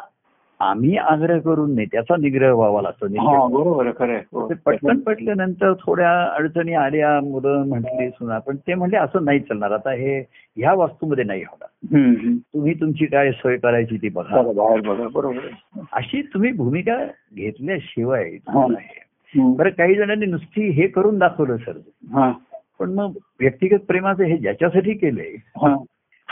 आम्ही आग्रह करून नाही त्याचा निग्रह व्हावा लागतो. बरोबर खरं. हो. पटकन पटल्यानंतर थोड्या अडचणी आल्या मुलं म्हटली सुना पण ते म्हणले असं नाही चालणार आता हे ह्या वास्तूमध्ये नाही होणार. तुम्ही तुमची काय सोय करायची ती बघा बरोबर. अशी तुम्ही भूमिका घेतल्याशिवाय. बरं काही जणांनी नुसती हे करून दाखवलं सर पण मग व्यक्तिगत प्रेमाचं हे ज्याच्यासाठी केलंय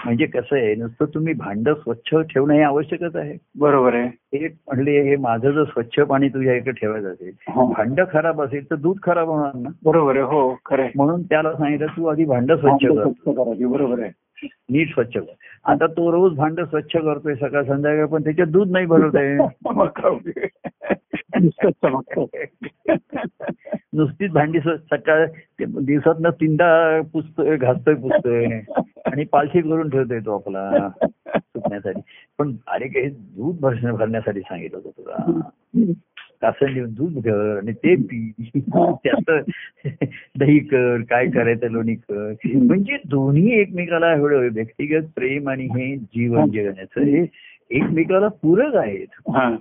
म्हणजे कसं आहे नुसतं तुम्ही भांड स्वच्छ ठेवणं हे आवश्यकच आहे. बरोबर आहे. हे म्हणले हे माझं जर स्वच्छ पाणी तुझ्या इकडे ठेवायचं असेल हा. भांड खराब असेल तर दूध खराब होणार ना? बरोबर आहे हो खरं. म्हणून त्याला सांगितलं तू आधी भांड स्वच्छ कर. बरोबर आहे. नीट स्वच्छ कर. आता तो रोज भांड स्वच्छ करतोय सकाळ संध्याकाळ पण त्याच्यात दूध नाही भरत आहे? नुसतंच चमकतं. नुसतीच भांडी सकाळ दिवसात तीनदा पुसतोय घासतोय पुसतोय. आणि पालखी करून ठेवतोय तो आपला सुकण्यासाठी पण अरे काही दूध भरण्या- भरण्यासाठी सांगितलं होतं तुला. कासन देऊन दूध कर आणि ते पी. त्यात दही कर काय करायचं लोणी कर. म्हणजे दोन्ही एकमेकाला एवढं व्यक्तिगत प्रेम आणि हे जीवन जगण्याचं हे एकमेकाला पूरक आहेत. हा.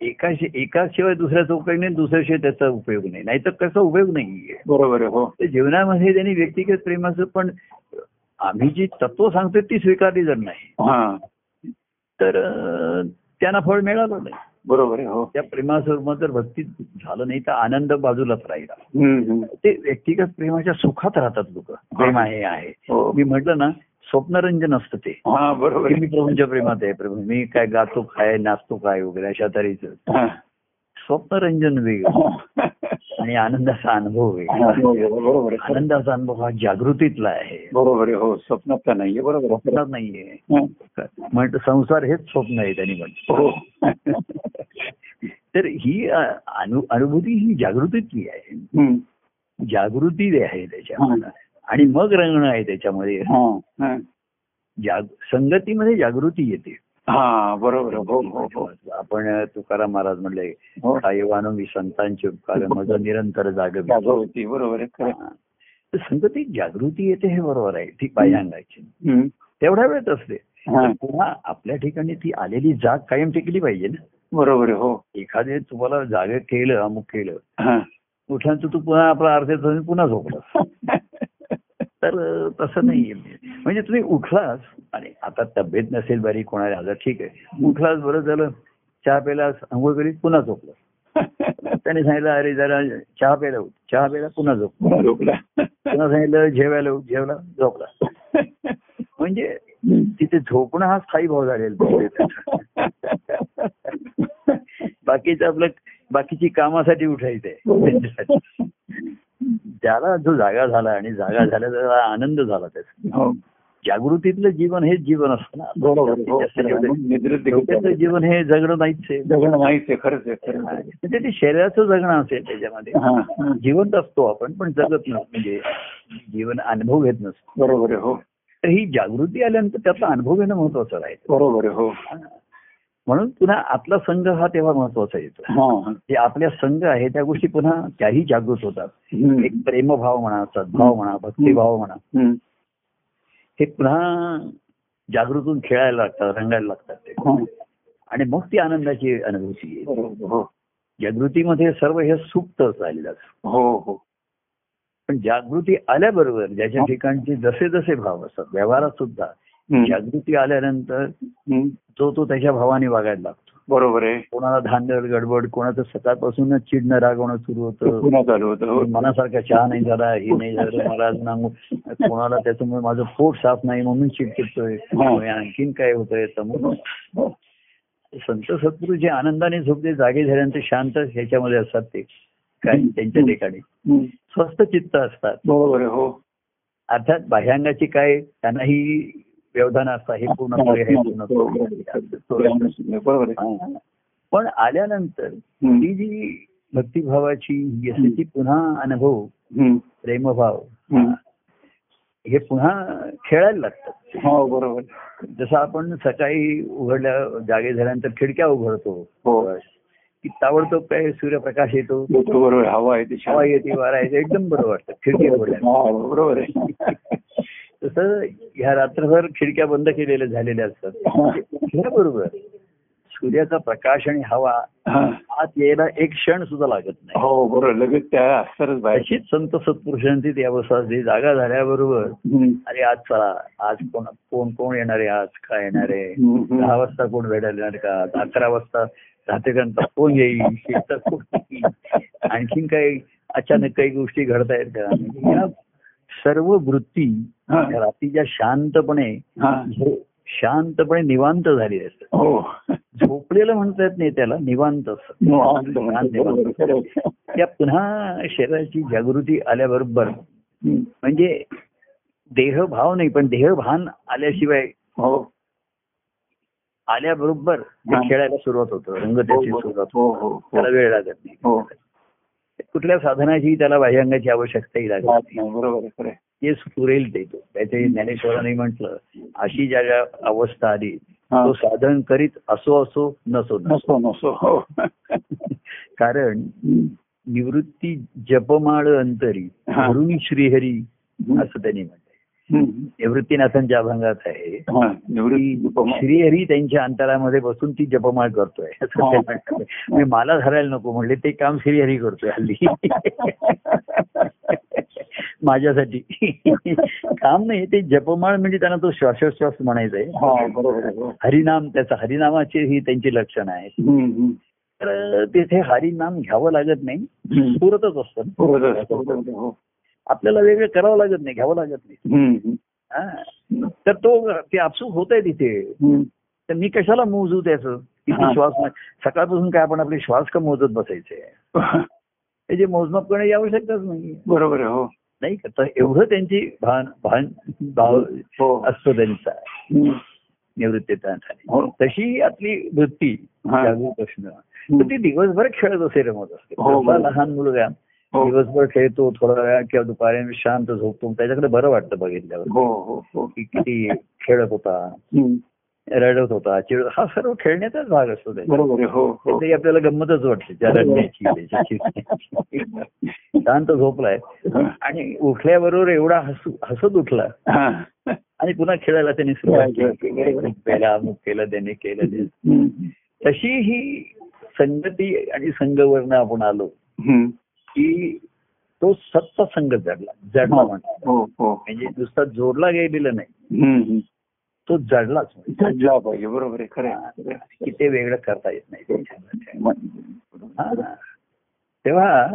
एका एकाशिवाय दुसऱ्याचा उपयोग नाही दुसऱ्याशिवाय त्याचा उपयोग नाही. नाहीतर कसा उपयोग नाहीये. बरोबर आहे हो. जीवनामध्ये त्यांनी व्यक्तिगत प्रेमाचं पण आम्ही जी तत्व सांगतो ती स्वीकारली जर नाही हा. तर त्यांना फळ मिळालं नाही. बरोबर आहे हो. त्या प्रेमासोबत जर भक्ती झालं नाही तर आनंद बाजूलाच राहिला. ते व्यक्तिगत प्रेमाच्या सुखात राहतात लोक. प्रेम आहे आहे. हो. मी म्हटलं ना स्वप्नरंजन असतं ते. हा बरोबर. मी प्रभूंच्या प्रेमात आहे प्रभू. मी काय गातो काय नाचतो काय वगैरे अशा तऱ्हेचं. हा. स्वप्नरंजन वेगळं आणि आनंदाचा अनुभव वेगळा बरोबर आहे. आनंदाचा अनुभव हा जागृतीतला आहे. बरोबर हो. स्वप्नात नाहीये बरोबर स्वप्नात नाहीये. हा. म्हणतो संसार हेच स्वप्न आहे त्यांनी म्हणतो हो. तर ही अनुभूती ही जागृतीतली आहे. जागृती आहे त्याच्यामध्ये आणि मग रंगणं आहे त्याच्यामध्ये. संगतीमध्ये जागृती येते. हा बरोबर. हो हो हो. आपण तुकाराम महाराज म्हणले सायवानो मी संतांचे उपकार मज निरंतर जागृती बरोबर हा. संगतीत जागृती येते हे बरोबर आहे ती बाह्यांगाची. हम्म. तेवढ्या वेळेत असते. पुन्हा आपल्या ठिकाणी ती आलेली जाग कायम टिकली पाहिजे ना. बरोबर हो. एखादे तुम्हाला जागे केलं अमुक केलं. उठल्यानंतर तू पुन्हा आपला अर्ध्या पुन्हा झोपला तर तसं नाहीये. म्हणजे तुम्ही उठलास आणि आता तब्येत नसेल बरी कोणाला आजार ठीक आहे. उठलास बरं झालं चहा प्यायला आंघोळ करीत पुन्हा झोपला. त्याने सांगितलं अरे जरा चहा प्यायला उठ. चहा प्यायला पुन्हा झोप. पुन्हा झोपला. पुन्हा सांगितलं जेवायला उठ. जेवला झोपला. म्हणजे तिथे झोपणं हा स्थायी भाव झालेला बाकीचं आपलं बाकीची कामासाठी उठायचंय. त्याला जो जागा झाला आणि जागा झाल्याचा आनंद झाला त्याचा. हो. जागृतीतलं जीवन हेच जीवन असतं ना. हो जीवन हे जगणं नाहीच आहे. जगणं नाहीच आहे खरंच. म्हणजे ते शरीराचं जगणं असेल त्याच्यामध्ये. जिवंत असतो आपण पण जगत नसतो म्हणजे जीवन अनुभव घेत नसतो. बरोबर आहे हो. तर ही जागृती आल्यानंतर त्याचा अनुभव घेणं महत्वाचं राहील. बरोबर आहे हो. म्हणून पुन्हा आपला संघ हा तेव्हा महत्त्वाचा येतो. हा. जे आपल्या संघ आहे त्या गोष्टी पुन्हा त्याही जागृत होतात. एक प्रेमभाव म्हणा सद्भाव म्हणा भक्तिभाव म्हणा. हे पुन्हा जागृतून खेळायला लागतात रंगायला लागतात ते. आणि मग ती आनंदाची अनुभूती हो. जागृतीमध्ये सर्व हे सुप्त असतं. हो हो. पण जागृती आल्याबरोबर ज्याच्या ठिकाणचे जसे जसे भाव असतात व्यवहारात सुद्धा. जागृती आल्यानंतर. तो तो त्याच्या भावाने वागायला लागतो. बरोबर आहे. कोणाला धांदल गडबड कोणाचं सकाळपासूनच चिडणं रागवणं सुरू होतं. हो. मनासारखा चहा नाही झाला हे नाही झालं मला अजून कोणाला त्याच्यामुळे माझं पोट साफ नाही म्हणून चिडचिडतोय. आणखीन काय होतंय? हो. संत सद्गुरू जे आनंदाने झोपते जागे झाल्यानंतर शांत ह्याच्यामध्ये असतात ते. काय? त्यांच्या ठिकाणी. स्वस्थ चित्त असतात. बरोबर हो. अर्थात बाह्यांगाची काय त्यांनाही व्यवधान असतात हे पूर्ण हे. बरोबर. पण आल्यानंतर. ती जी भक्तिभावाची ती पुन्हा अनुभव. प्रेमभाव. हे पुन्हा खेळायला लागतात हो बरोबर जसं आपण सकाळी उघडल्या जागे झाल्यानंतर खिडक्या उघडतो हो की ताबडतोब काय सूर्यप्रकाश येतो येतो बरोबर हवा आहे ती छान. हवा येते वारा येते एकदम बरं वाटतं खिडकी उघडल्या बरोबर आहे तसं ह्या रात्रभर खिडक्या बंद केलेल्या झालेल्या असतात बरोबर सूर्याचा प्रकाश आणि हवा. आत यायला एक क्षण सुद्धा लागत नाही हो बरोबर लगेच त्या अशीच संत सत्पुरुषांची ती अवस्था जागा झाल्याबरोबर. अरे आज चला आज कोण कोण कोण येणार आहे आज काय येणार आहे. दहा वाजता कोण भेटायला येणार का आज अकरा वाजता रात्रीपर्यंत कोण येईल शेतात कोण येईल? आणखीन काही अचानक काही गोष्टी घडतायत का सर्व वृत्ती रात्रीच्या शांतपणे शांतपणे निवांत झाली असतात. हो. झोपलेलं म्हणता येत नाही त्याला निवांत असतं. त्या पुन्हा शरीराची जागृती आल्याबरोबर. म्हणजे देहभाव नाही पण देहभान आल्याशिवाय हो. आल्याबरोबर. खेळायला सुरुवात होतं. रंग त्याची हो, सुरुवात होते. त्याला वेळ लागत नाही. हो. कुठल्या साधनाची त्याला बाह्यांगाची आवश्यकताही लागत. जे पुरेल ते तो. त्याचे ज्ञानेश्वरांनी म्हटलं अशी ज्या ज्या अवस्था आली. तो साधन करीत असो असो नसो नसो. नसो हो. कारण निवृत्ती जपमाळ अंतरी श्रीहरी असं त्यांनी म्हटलंय निवृत्तीनाथांच्या अभंगात आहे हा. श्रीहरी त्यांच्या अंतरामध्ये बसून ती जपमाळ करतोय हा. म्हणजे मला धरायला नको म्हणले ते काम श्रीहरी करतोय हल्ली माझ्यासाठी काम नाही ते जपमाळ म्हणजे त्यांना तो श्वासोश्वास म्हणायचा हा, आहे हो. हरिनाम त्याचा हरिनामाची ही त्यांची लक्षणं आहेत. तर तिथे हरिनाम घ्यावं लागत नाही. पुरतच असतं आपल्याला वेगळं करावं लागत नाही घ्यावं लागत नाही. हा. तर तो ते आपसूक होत आहे तिथे. तर मी कशाला मोजू त्याचं किती. श्वास नाही. सकाळपासून काय आपण आपले श्वास का मोजत बसायचे त्याचे मोजमाप करण्याची आवश्यकताच नाही बरोबर हो नाही का तर एवढं त्यांची भान भान भाव हो असतो त्यांचा हम्म. निवृत्तीता हो. तशी आपली वृत्ती. जागृत असणं तर ती दिवसभर खेळत असे रमत असते हो. लहान मुलगा दिवसभर खेळतो थोडा वेळ किंवा दुपारी शांत झोपतो त्याच्याकडे बरं वाटतं बघितल्यावर हो हो हो की किती खेळत होता. रडत होता चिड हा सर्व खेळण्याचाच भाग असतो त्याचा बरोबर आहे हो हो तरी आपल्याला गंमतच वाटते त्या रडण्याची. शांत झोपलाय आणि उठल्याबरोबर एवढा हसू हसत उठला हा. आणि पुन्हा खेळायला त्यांनी सुरुवात केली. अमुक केला त्याने केलं. तशी ही संगती आणि संघवर्ण आपण आलो. की तो सत्ता संघ जडला जडला म्हणतात हो हो म्हणजे नुसता जोडला गेलेला नाही. तो जडलाच म्हणजे. जडला पाहिजे बरोबर आहे खरं. की ते वेगळं करता येत नाही. हा. तेव्हा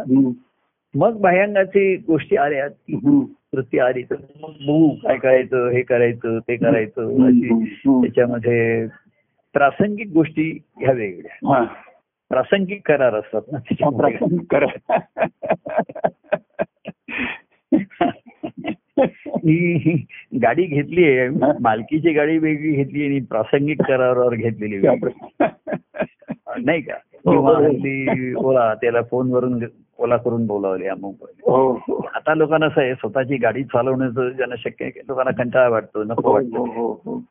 मग बाह्यांगाची गोष्टी आल्या की हम्म. वृत्ती आली तर मग बघू काय करायचं हे करायचं ते करायचं अशी. त्याच्यामध्ये प्रासंगिक गोष्टी ह्या वेगळ्या हा. प्रासंगिक करार असतात ना. प्रासंगिक करा. ही गाडी घेतली आहे. मालकीची गाडी वेगळी घेतली आणि प्रासंगिक करारावर घेतलेली. नाही का? किंवा हल्ली ओला त्याला फोनवरून ओला करून बोलावले अमुक. हो हो. आता लोकांना असं आहे स्वतःची गाडी चालवण्याचं ज्यांना शक्य आहे लोकांना कंटाळा वाटतो नको हो वाटतो. हो हो.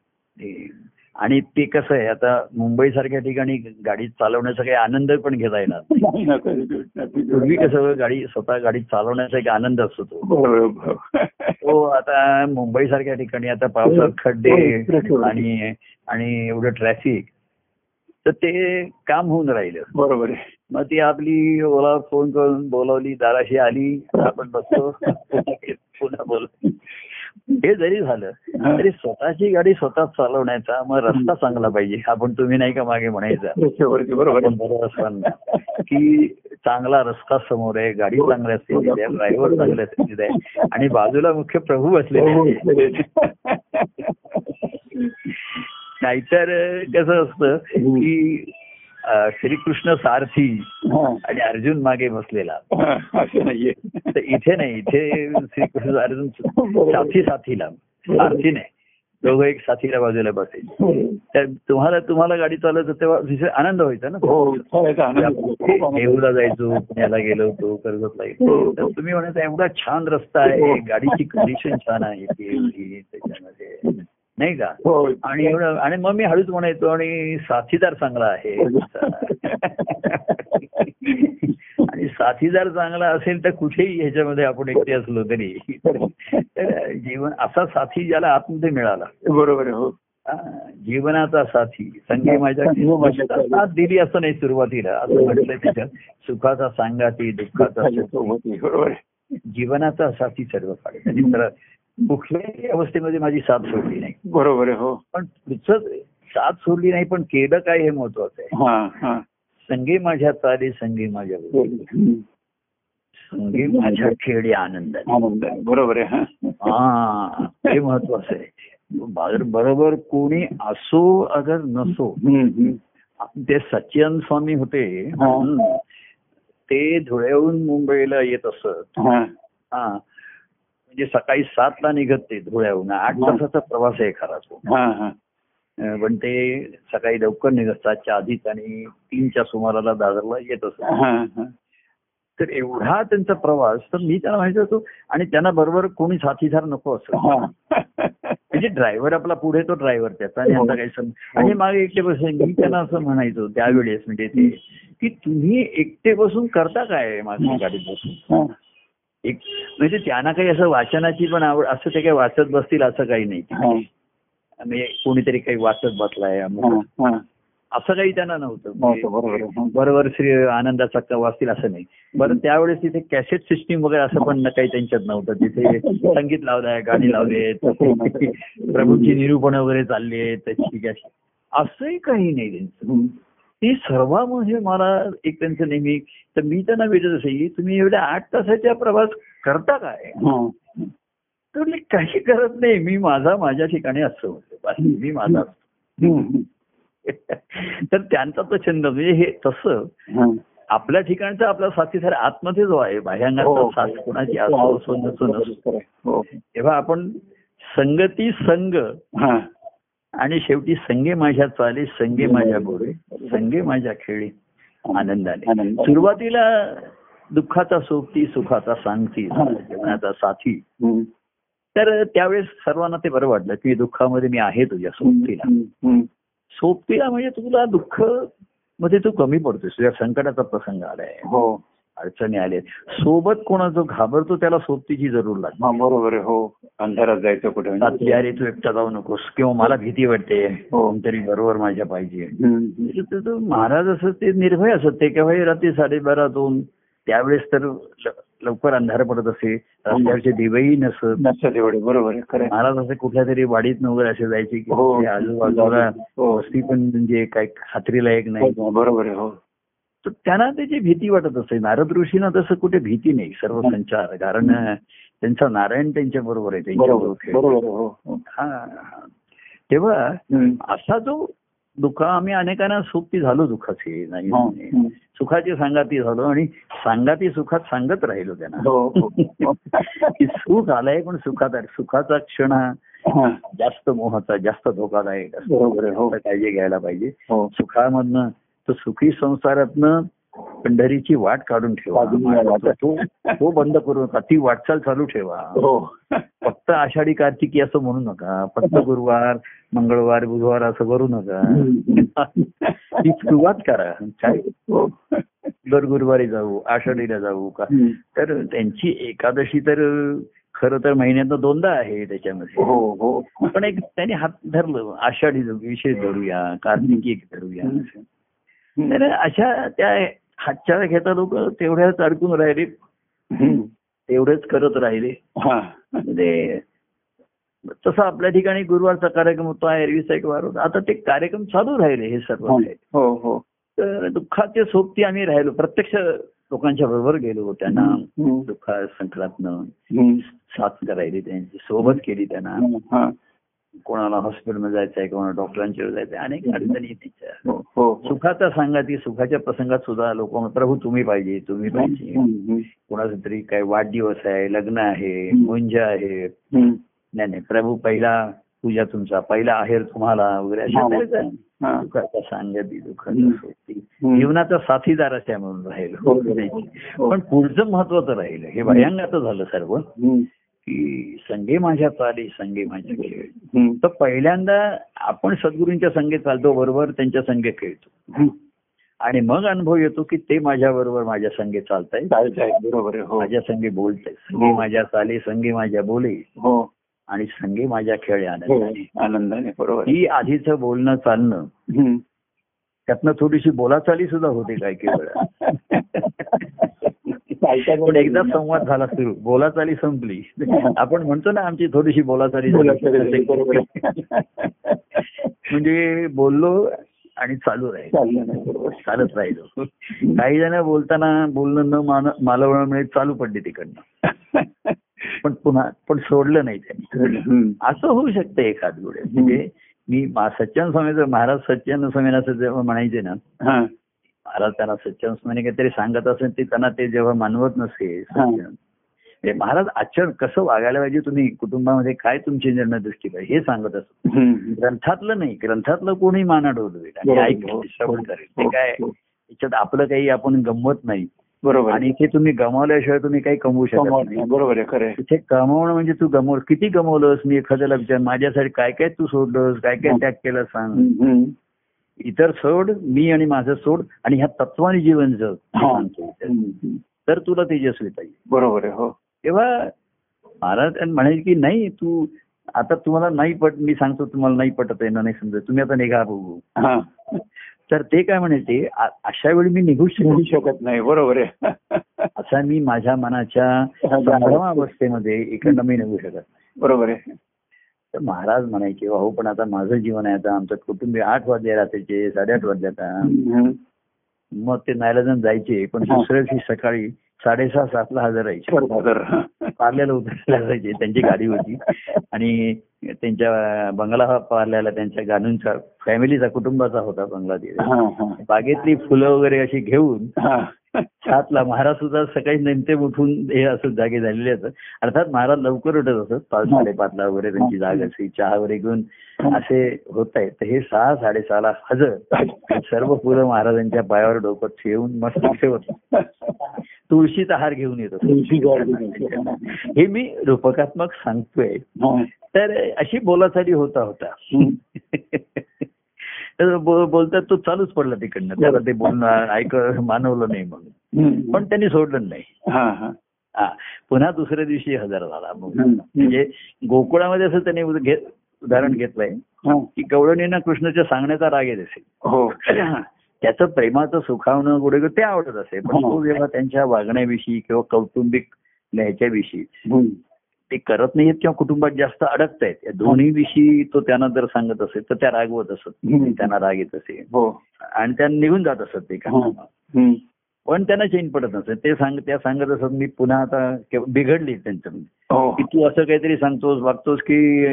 आणि ते कसं आहे आता मुंबई सारख्या ठिकाणी गाडी चालवण्याचा काही आनंद पण घेता येणार पूर्वी कसं गाडी स्वतः गाडी चालवण्याचा एक आनंद असतो तो. बरोबर, बरोबर. तो आता मुंबई सारख्या ठिकाणी आता पावसात खड्डे आणि आणि एवढं ट्रॅफिक तर ते काम होऊन राहिलं. बरोबर आहे. मग ती आपली ओला फोन करून बोलावली दाराशी आली आपण बसतो पुन्हा बोल. हे जरी झालं तरी स्वतःची गाडी स्वतः चालवण्याचा मग रस्ता चांगला पाहिजे. आपण तुम्ही नाही का मागे म्हणायचा? की चांगला रस्ता समोर आहे गाडी चांगल्या स्थितीत आहे ड्रायव्हर चांगल्या स्थितीत आहे. आणि बाजूला मुख्य प्रभू बसलेले आहेत. नाहीतर कसं असतं की श्रीकृष्ण सारथी हा. आणि अर्जुन मागे बसलेला. हा, असं नाहीये. तर इथे नाही इथे श्रीकृष्ण अर्जुन साथी साथीला सारथी नाही. दोघं एक साथीला बाजूला बसायचे तर तुम्हाला तुम्हाला गाडी चालवत तेव्हा विशेष आनंद व्हायचा ना? हो देहूला जायचो पुण्याला गेलो होतो कर्जतला गेलो तर तुम्ही म्हणायचा एवढा छान रस्ता आहे गाडीची कंडिशन छान आहे नाही का? हो. आणि एवढं आणि मग मी हळूच म्हणायचो आणि साथीदार चांगला आहे. आणि साथीदार चांगला असेल तर कुठेही ह्याच्यामध्ये आपण एकटे असलो तरी. जीवन असा साथी ज्याला आतमध्ये मिळाला. बरोबर हो. जीवनाचा साथी. संगी माझ्या साथ दिली असं नाही सुरुवातीला. असं म्हटलं त्याच्यात सुखाचा सांगाती दुःखाचा जीवनाचा साथी सर्व काळ त्यांनी तर कुठल्याही अवस्थेमध्ये माझी साथ सोडली नाही. बरोबर आहे हो. पण पुढचं साथ सोडली नाही पण केलं काय हे महत्वाचं आहे. हा हा. संगी माझ्या चाले संगी माझ्या. संगी माझ्या खेळी आनंद. बरोबर आहे हा. हा महत्वाचं आहे. बरोबर कोणी असो अगर नसो. ते सच्चिदानंद स्वामी होते. ते धुळ्याहून मुंबईला येत असत. हा. हा. म्हणजे सकाळी सातला निघत ते धुळ्याहून. आठ हा. तासाचा प्रवास आहे खरा तो. हा हा. पण ते सकाळी लवकर निघत सातच्या आधीच आणि तीनच्या सुमाराला दादरला येत असत. हा हा. तर एवढा त्यांचा प्रवास तर मी त्यांना माहिती होतो आणि त्यांना बरोबर कोणी साथीदार नको असं हा. म्हणजे ड्रायव्हर आपला पुढे तो ड्रायव्हर त्याचा आणि हो. आता काही सम आणि मागे एकटे बसले. मी त्यांना असं म्हणायचो त्यावेळेस म्हणजे ते की तुम्ही एकटे बसून करता काय माझ्या गाडीत बसून हा. एक म्हणजे त्यांना काही असं वाचनाची पण आवड असं ते काही वाचत बसतील असं काही नाही हा. म्हणजे कोणीतरी काही वाचत बसलाय. हा. हा. असं काही त्यांना नव्हतं बरोबर. हा. बरोबर श्री आनंदाचा चक्का वाचतील असं नाही बरं त्यावेळेस तिथे कॅसेट सिस्टीम वगैरे असं पण काही त्यांच्यात नव्हतं तिथे संगीत लावलंय गाणी लावली प्रभूची निरूपण वगैरे चालली आहेत असंही काही नाही त्यांचं. ती सर्व म्हणजे मला एक त्यांचं नेहमी तर मी त्यांना भेटत असे की तुम्ही एवढ्या आठ तासाचा प्रवास करता काय हा. तर काही करत नाही मी माझा माझ्या ठिकाणी असतो मी माझा असतो. तर त्यांचा तो छंद म्हणजे हे तसं हा. आपल्या ठिकाणचा आपला साथीदार आतमध्ये जो आहे बाह्यांगाचा हो. साथ कोणाची असो असो नसो नसो हो. तेव्हा आपण संगती संग हा. आणि शेवटी संगे माझ्या चाली संगे माझ्या गोरे संगे माझ्या खेळी आनंदाने. आनंद. सुरुवातीला दुःखाचा सोबती सुखाचा सांगती. जीवनाचा साथी. तर त्यावेळेस सर्वांना ते बरं वाटलं की दुःखामध्ये मी आहे तुझ्या सोबतीला. सोबतीला म्हणजे तुला दुःखमध्ये तू कमी पडतोस तुझ्या संकटाचा प्रसंग आलाय. हो. अडचणी आले सोबत कोणा जो घाबरतो त्याला सोबतीची जरूर लागते. हा बरोबर हो अंधारात जायचं कुठे? अरे तू एकटा जाऊ नकोस. किंवा मला भीती वाटते. हो. कोणतरी बरोबर माझ्या पाहिजे. तो महाराज असं ते निर्भय असत. ते केव्हा रात्री साडेबारा दोन त्यावेळेस तर लवकर अंधार पडत असे. रस्त्यावरचे दिवेही नसत. बरोबर. महाराज असे कुठल्या तरी वाडीत वगैरे असे जायचे की हो. आजूबाजूला हो. वस्ती पण म्हणजे काही खात्रीला एक नाही. हो, बरोबर हो. त्यांना त्याची भीती वाटत असे नारद ऋषीना तसं कुठे भीती नाही. सर्व संचार कारण त्यांचा नारायण त्यांच्या बरोबर आहे त्यांच्या हो. तेव्हा. असा जो दुःख आम्ही अनेकांना सोबती झालो दुःखाचे नाही हा. सुखाची सांगाती झालो आणि सांगाती सुखात सांगत राहिलो त्यांना. हो सुख आलंय पण सुखात. सुखाचा क्षण हा. जास्त मोहाचा जास्त धोकादायक असतो. हो. काळजी घ्यायला पाहिजे. सुखामधनं तर सुखी संसारातनं पंढरीची वाट काढून ठेवा. तो तो बंद करू नका. ती वाटचाल चालू ठेवा. हो. फक्त आषाढी कार्तिकी असं म्हणू नका. फक्त गुरुवार मंगळवार बुधवार असं करू नका. ती सुरुवात करा. काय हो. दर गुरुवारी जाऊ आषाढीला जाऊ का. तर त्यांची एकादशी तर खरं तर महिन्यात दोनदा आहे त्याच्यामध्ये. हो हो. पण एक त्यांनी हात धरलं. आषाढी विषय धरूया कार्तिकी एक धरूया. तर अशा त्या हातच्या घेता लोक तेवढ्याच अडकून राहिले. तेवढेच करत राहिले हा. म्हणजे तसं आपल्या ठिकाणी गुरुवारचा कार्यक्रम होता एरवी साईड वार होता आता ते कार्यक्रम चालू राहिले हे सर्व काही. हो हो तर दुःखाच्या सोबती आम्ही राहिलो प्रत्यक्ष लोकांच्या बरोबर गेलो त्यांना. दुःखा संकटातनं हम्म. साथ करायली त्यांची सोबत केली त्यांना हा. कोणाला हॉस्पिटलमध्ये जायचं आहे कोणाला डॉक्टरांच्यावर जायचं आहे अनेक अडचणी आहेत त्यांच्या हो हो सुखाचा सांगा ती सुखाच्या प्रसंगात सुद्धा लोक प्रभू तुम्ही पाहिजे तुम्ही पाहिजे. कोणाचा तरी काय वाढदिवस आहे लग्न आहे. मुंज आहे. नाही नाही प्रभू पहिला पूजा तुमचा पहिला आहेर तुम्हाला वगैरे अशा हा. हा. दुःखाचा सांगती दुःखाचा हम्म. सोबती. जीवनाचा साथीदार म्हणून हो, राहिलो हो. पण पुढचं महत्वाचं राहिलं हे भयांगाचं झालं सर्व. की संगे माझ्या चाली संगे माझ्या खेळ. तर पहिल्यांदा आपण सद्गुरूंच्या संगीत चालतो बरोबर त्यांच्या संगे खेळतो. आणि मग अनुभव येतो की ते माझ्या बरोबर माझ्या संगे चालताय बरोबर हो माझ्या संगे बोलताय संगे हो. माझ्या चाली संगे माझ्या बोले हो आणि संगे माझ्या खेळे हो आनंदाने आनंदाने बरोबर. ही आधीचं बोलणं चालणं. त्यातनं थोडीशी बोलाचाली सुद्धा होते काय काही वेळा. पण एकदा संवाद झाला सुरू. बोलाचाली संपली. आपण म्हणतो ना आमची थोडीशी बोलाचाली. म्हणजे बोललो आणि चालू राहील. चालत राहिलो. काही जण बोलताना बोलणं न मान मालवण्यामुळे चालू पडले तिकडनं. पण पुन्हा पण सोडलं नाही त्यांनी. असं होऊ शकतं एखाद वेळे म्हणजे मी सच्चान स्वामीचं महाराज सच्चान स्वामींना असं जेव्हा म्हणायचे ना हा. महाराज त्यांना सच्चान स्वामी काहीतरी सांगत असेल ते त्यांना ते जेव्हा मानवत नसे हा. सच्चान. म्हणजे महाराज आचरण कसं वागायला पाहिजे तुम्ही कुटुंबामध्ये काय तुमची निर्णय दृष्टी पाहिजे हे सांगत असत. ग्रंथातलं नाही ग्रंथातलं कोणी माना डोलवेल आणि. ऐकेल हो. ते हो. काय हो. त्याच्यात आपलं काही आपण गमवत नाही बरोबर. आणि इथे तुम्ही गमावल्याशिवाय तुम्ही काही कमवू शकत नाही. बरोबर आहे खरं. इथे कमावणं म्हणजे तू गमव किती गमवलंस? मी एखाद्याला विचार माझ्यासाठी काय काय तू सोडलंस? काय काय त्याग केलं सांग. इतर सोड मी आणि माझं सोड आणि ह्या तत्वाने जीवन जग. तर तुला तेजस्वीता येईल बरोबर आहे हो. तेव्हा महाराज म्हणाले की नाही तू आता तुम्हाला नाही पट मी सांगतो तुम्हाला नाही पटत आहे ना नाही समजत. तुम्ही आता निघा बघू. तर ते काय म्हणायचे अशा वेळी मी निघू निघू शकतो नाही बरोबर आहे. असा मी माझ्या मनाच्या अवस्थेमध्ये इकडनं मी निघू शकत नाही. बरोबर आहे. तर महाराज म्हणायचे हो पण आता माझं जीवन आहे आता आमचं कुटुंबीय आठ वाजले रात्रीचे साडेआठ वाजले आता. मग ते नायलाजन जायचे पण. दुसऱ्या दिवशी सकाळी साडेसहा सातला हजर राहायचे. पार्ल्याला उतरायला जायचे त्यांची गाडी होती. आणि त्यांच्या बंगला हा त्यांच्या गाणूंचा फॅमिलीचा कुटुंबाचा होता बंगला तिथे. बागेतली फुलं वगैरे अशी घेऊन. सातला महाराज सुद्धा सकाळी नेमते उठून हे असं जागे झालेले असत अर्थात महाराज लवकर उठत असत पाच. साडेपाचला वगैरे त्यांची जाग असे चहा वगैरे घेऊन असे होत आहेत. तर हे सहा साडेसहाला हजर. सर्व फुलं महाराजांच्या पायावर डोकं ठेवून मस्त ठेवत तुळशीचा हार घेऊन येत. हे मी रूपकात्मक सांगतोय. तर अशी बोलाचाली होता होता. बोलतात तो चालूच पडला तिकडनं. त्याला ते बोलणं ऐक मानवलं नाही म्हणून. पण त्यांनी सोडलं नाही. हा पुन्हा दुसऱ्या दिवशी हजर झाला. म्हणजे गोकुळामध्ये असं त्यांनी उदाहरण घेतलंय. की गवळणीनं कृष्णाच्या सांगण्याचा राग येत असेल. हो. त्याचं प्रेमाचं सुखावणं गुडे ते आवडत असे पण हो. तो जेव्हा त्यांच्या वागण्याविषयी किंवा कौटुंबिक ह्याच्याविषयी. ते करत नाहीत किंवा कुटुंबात जास्त अडकत आहेत या दोन्ही विषयी तो त्यांना जर सांगत असेल तर त्या रागवत असत. त्यांना राग येत असेल हो. आणि त्या निघून जात असत ते हा. का हम्म. पण त्यांना चेन पडत नसेल ते सांग त्या सांगत असत मी पुन्हा आता बिघडली त्यांचं हो. की तू असं काहीतरी सांगतोस वागतोस की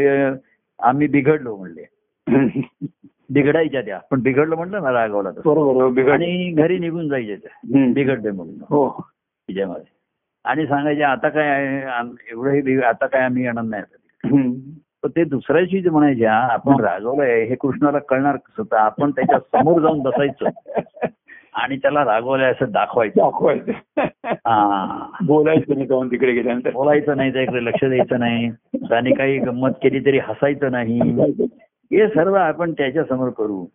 आम्ही बिघडलो म्हणले. बिघडायच्या त्या. पण बिघडलो म्हटलं ना रागवला हो, आणि घरी निघून जायच्या त्या. बिघडले म्हणून. हो. तिच्यामध्ये. आणि सांगायचे आता काय आहे, आम- एवढं हे बिघ- आता काय आम्ही येणार नाही. तर ते दुसऱ्याशी जे म्हणायचे "हा, आपण रागवलंय हे कृष्णाला कळणार कसं? तर आपण त्याच्यासमोर जाऊन बसायचं आणि त्याला रागवलंय असं दाखवायचं. दाखवायचं. हा. बोलायचं नाही जाऊन तिकडे गेल्यानंतर. बोलायचं नाही त्याकडे लक्ष द्यायचं नाही. त्याने काही गंमत केली तरी हसायचं नाही. हे सर्व आपण त्याच्यासमोर करू.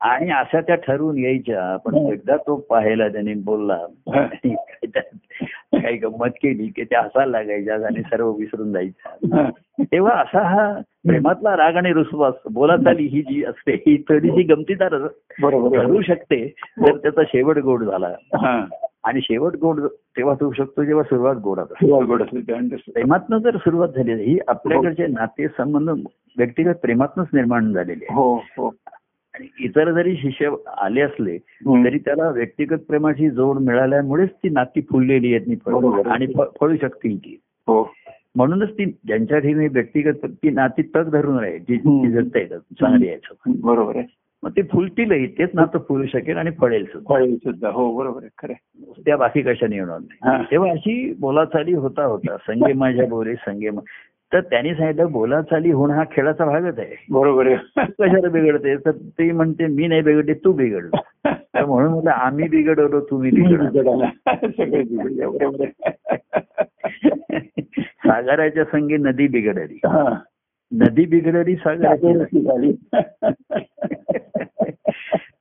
आणि अशा त्या ठरवून यायच्या. पण एकदा तो पाहायला त्याने बोलला काही गंमत केली की त्या हसायला लागायच्या आणि सर्व विसरून जायच्या. हा. तेव्हा असा हा प्रेमातला राग आणि रुसवा असतो बोलाचाली ही जी असते ही थोडीशी गमतीदार ठरू शकते जर त्याचा शेवट गोड झाला. हा. आणि शेवट गोड तेव्हा होऊ शकतो जेव्हा सुरुवात गोड. प्रेमातनं जर सुरुवात झाली ही आपल्याकडचे नाते संबंध व्यक्तिगत प्रेमातनच निर्माण झालेले हो हो. आणि इतर जरी शिष्य आले असले. तरी त्याला व्यक्तिगत प्रेमाची जोड मिळाल्यामुळेच ती नाती फुललेली आहेत. आणि फळू शकतील ती. हो. म्हणूनच ती ज्यांच्या ठिकाणी व्यक्तिगत ती नाती तग धरून राहील जी जगता येतात चांगली आहेत बरोबर आहे. मग ते फुलतीलही तेच नातं फुलू शकेल आणि फळेल सुद्धा. हो बरोबर आहे. खरं आहे. त्या बाकी कशाने येणार. नाही. तेव्हा अशी बोलाचाली होता होता. संगे माझ्या बोले संगे तर त्यांनी सांगितलं बोलाचाली होणं हा खेळाचा भागच आहे. बरोबर कशाला बिघडते? तर ती म्हणते मी नाही बिघडते तू बिघडलो. तर म्हणून म्हटलं आम्ही बिघडवलो तुम्ही बिघडलो. सागराच्या संगी नदी बिघडली. हा. नदी बिघडली सागराची झाली.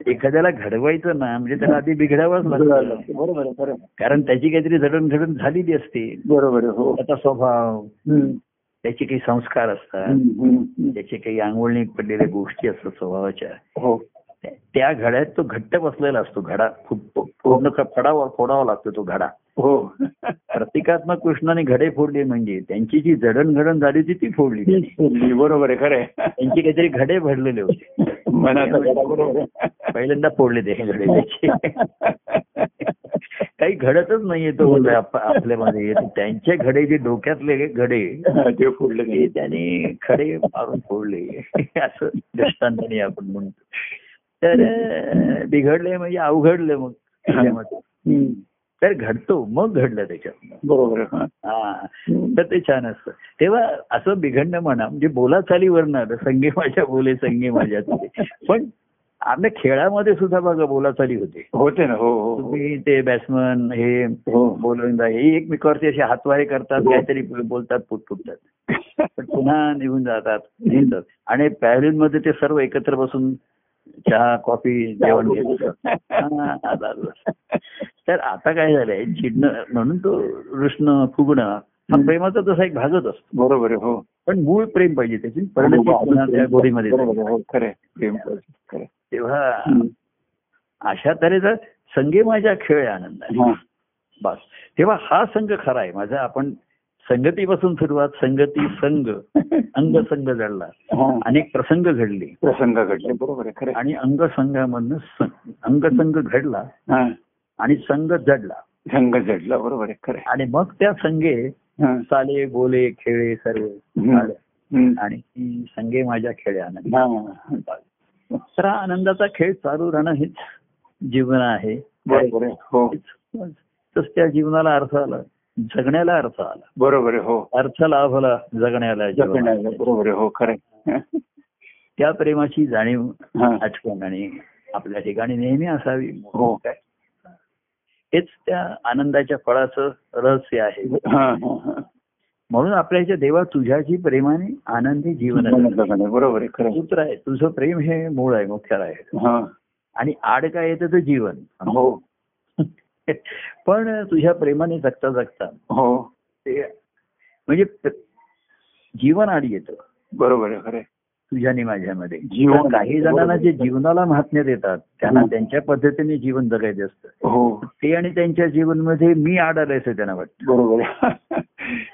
एखाद्याला घडवायचं ना म्हणजे त्याला आधी बिघडावंच लागतं. बरोबर. कारण त्याची काहीतरी जडणघडण झालेली असते. बरोबर हो. त्याचा स्वभाव. त्याचे काही संस्कार असतात. त्याचे काही आंघोळणी पडलेल्या गोष्टी असतात स्वभावाच्या. हो. त्या- घड्यात तो घट्ट बसलेला असतो घडा. फुटतो पूर्ण फडावा फोडावा लागतो तो घडा. हो. प्रतिकात्मक कृष्णाने घडे फोडले म्हणजे त्यांची जी जडणघडण झाली होती ती फोडली. बरोबर आहे खरं त्यांची काहीतरी घडे भरलेले होते. पहिल्यांदा फोडले ते घडे त्याचे. काही घडतच नाहीये तो आप- आपल्यामध्ये त्यांचे घडे जे डोक्यातले घडे हा, ते फोडलं त्याने खडे मारून फोडले. असं दृष्टांताने आपण म्हणतो. तर बिघडले म्हणजे अवघडले मग. त्याच्यामध्ये. तर घडतो मग घडलं त्याच्यात बरोबर हा. हा. तर ते छान असतं. तेव्हा असं बिघडणं म्हणा म्हणजे बोलाचालीवर ना संगे माझ्या बोले संगे माझ्या पण आपल्या खेळामध्ये सुद्धा बघा बोलाचाली होते होते ना हो हो हो. तुम्ही ते बॅट्समन हे हो बोलवंदा हे एकमेकावरती असे हातवारे करतात. काहीतरी बोलतात फुट फुटतात पण पुन्हा निघून जातात येतात. आणि पॅव्हलियनमध्ये ते सर्व एकत्र बसून चहा कॉफी जेवण घेत. तर आता काय झालंय चिडणं म्हणून तो रुसणं फुगणं हा प्रेमाचा तसा एक भागच असतो बरोबर आहे हो पण मूळ प्रेम पाहिजे त्याची गोडीमध्ये. आहे, हो खरं आहे. तेव्हा. अशा तऱ्हेचा संगे माझ्या खेळ आनंद आहे हा. बस तेव्हा हा संघ खरा आहे माझा आपण संगतीपासून सुरुवात संगती संघ अंग संघ जडला हा. अनेक प्रसंग घडले प्रसंग घडले बरोबर आहे. आणि अंगसंघामधनं सं- अंगसंघ घडला हा. आणि संघ जडला संघ जडला बरोबर आहे खरं. आणि मग त्या संघे हा. चाले बोले खेळे सर्व. आणि संघे माझ्या खेळे आनंद. हा. तर हा आनंदाचा खेळ चालू राहणं हेच जीवन आहे. हो. तस त्या जीवनाला अर्थ आला. जगण्याला अर्थ आला. बरोबर हो. अर्थ लाभला जगण्याला बरोबर हो. खरं. त्या प्रेमाची जाणीव. आठवण आणि आपल्या ठिकाणी नेहमी असावी. हो. काय? हेच त्या आनंदाच्या फळाचं रहस्य आहे. म्हणून आपल्या ह्याच्या देवा तुझ्याची प्रेमाने आनंदी जीवन बरोबर आहे. सूत्र आहे तुझं प्रेम हे मूळ आहे मुख्य आहे हा. आणि आड काय येतं तर जीवन हो पण तुझ्या प्रेमाने जगता जगता हो ते म्हणजे जीवन आड येतं बरोबर आहे खरं आहे. तुझ्याने माझ्यामध्ये. जीवन. काही जणांना जे जीवनाला महात्म्य देतात त्यांना हं. त्यांच्या पद्धतीने जीवन जगायचं असतं. हो. ते आणि त्यांच्या जीवनमध्ये मी आड आलंय असं त्यांना वाटतं. बरोबर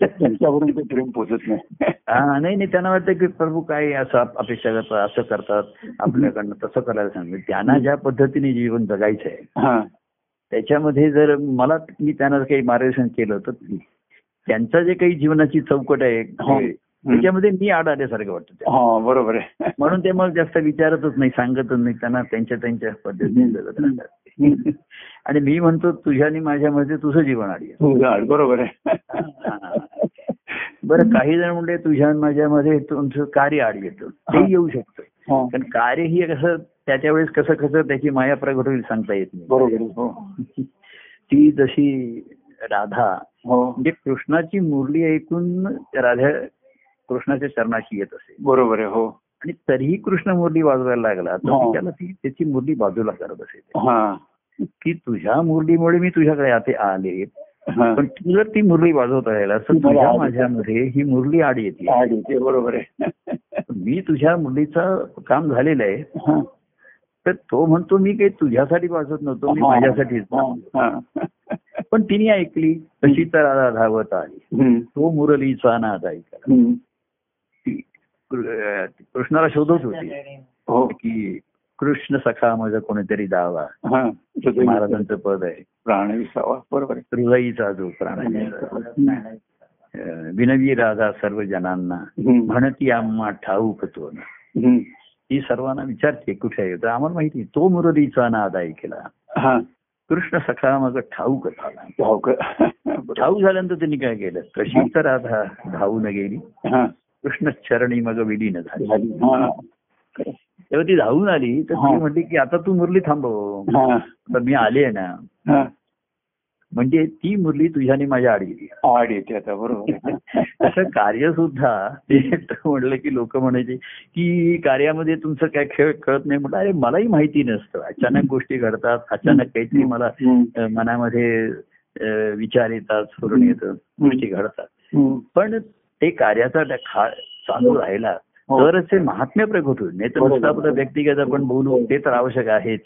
त्यांच्यावरून ते प्रेम पोचत नाही. हा नाही नाही त्यांना वाटतं की प्रभू काय असं अपेक्षा करतात असं करतात आपल्याकडनं तसं करायला सांगितलं त्यांना ज्या पद्धतीने जीवन जगायचं आहे त्याच्यामध्ये जर मला मी त्यांना काही मार्गदर्शन केलं तर त्यांचं जे काही जीवनाची चौकट आहे हो. त्याच्यामध्ये मी आड आल्यासारखं वाटतं बरोबर आहे. म्हणून ते मग जास्त विचारतच नाही सांगतच नाही. त्यांना त्यांच्या त्यांच्या पद्धतीने आणि मी म्हणतो तुझ्या आणि माझ्यामध्ये तुझं जीवन आडी बरोबर आहे. बरं काही जण म्हणले तुझ्या आणि माझ्यामध्ये तुमचं कार्य आड येतं ते. येऊ शकतं. पण कार्य ही कसं त्याच्या वेळेस कसं कसं त्याची माया प्रगट होईल सांगता येत नाही. बरोबर हो. ती जशी राधा हो. म्हणजे कृष्णाची मुरली ऐकून राधा कृष्णाच्या चरणाशी येत असे बरोबर आहे हो. आणि तरीही कृष्ण मुरली वाजवायला लागला तर हा. ती त्याला ती त्याची मुरली बाजूला करत असे हा. की तुझ्या मुरलीमुळे मी तुझ्याकडे आता आले. पण तू जर ती मुरली वाजवत राहिला तर मला तुझ्या माझ्यामध्ये ही मुरली आड येते. बरोबर आहे. मी तुझ्या मुरलीचं काम झालेलं आहे. तर तो म्हणतो मी काही तुझ्यासाठी वाजवत नव्हतो मी. माझ्यासाठीच. पण तिने ऐकली तशी तर धावत आली. तो मुरलीचा नाद ऐकला. कृष्णाला शोधत होती. हो. की कृष्ण सखा माझा कोणीतरी दावा. हा तो महाराजांचं पद आहे. प्राण विसावा बरोबर आहे. हृदयीचा जो प्राण. विनवी राधा सर्व जनांना हम्म. म्हणती आम्हा ठाऊक तो. ती सर्वांना विचारते कुठे आहे? तर आम्हाला माहिती आहे, तो मुरलीचा नाद ऐकला. हा. कृष्ण सखा मग ठाऊक झाला. हो. ठाऊक झाल्यानंतर त्यांनी काय केलं? कशी तर राधा धावून गेली. हा. कृष्ण चरणी मग विलीन झाली. तेव्हा ती धावून आली तर. ती म्हटली की आता तू मुरली थांबव हा. तर मी आले ना. हा. म्हणजे ती मुरली तुझ्याने माझ्या आड गेली. आड येते आता बरोबर. तसं कार्य सुद्धा ते म्हणलं की लोक म्हणायचे की कार्यामध्ये तुमचं काय खेळ कळत नाही? म्हटलं अरे मलाही माहिती नसतं. अचानक गोष्टी घडतात अचानक काहीतरी मला मनामध्ये विचार येतात स्फुरण येतं गोष्टी घडतात. पण ते कार्याचा चालू राहिला हो. तरच ते महात्म्य प्रगट होईल. नाही तर. नुसतं आपलं व्यक्तिगत आपण बोलू ते तर आवश्यक आहेच.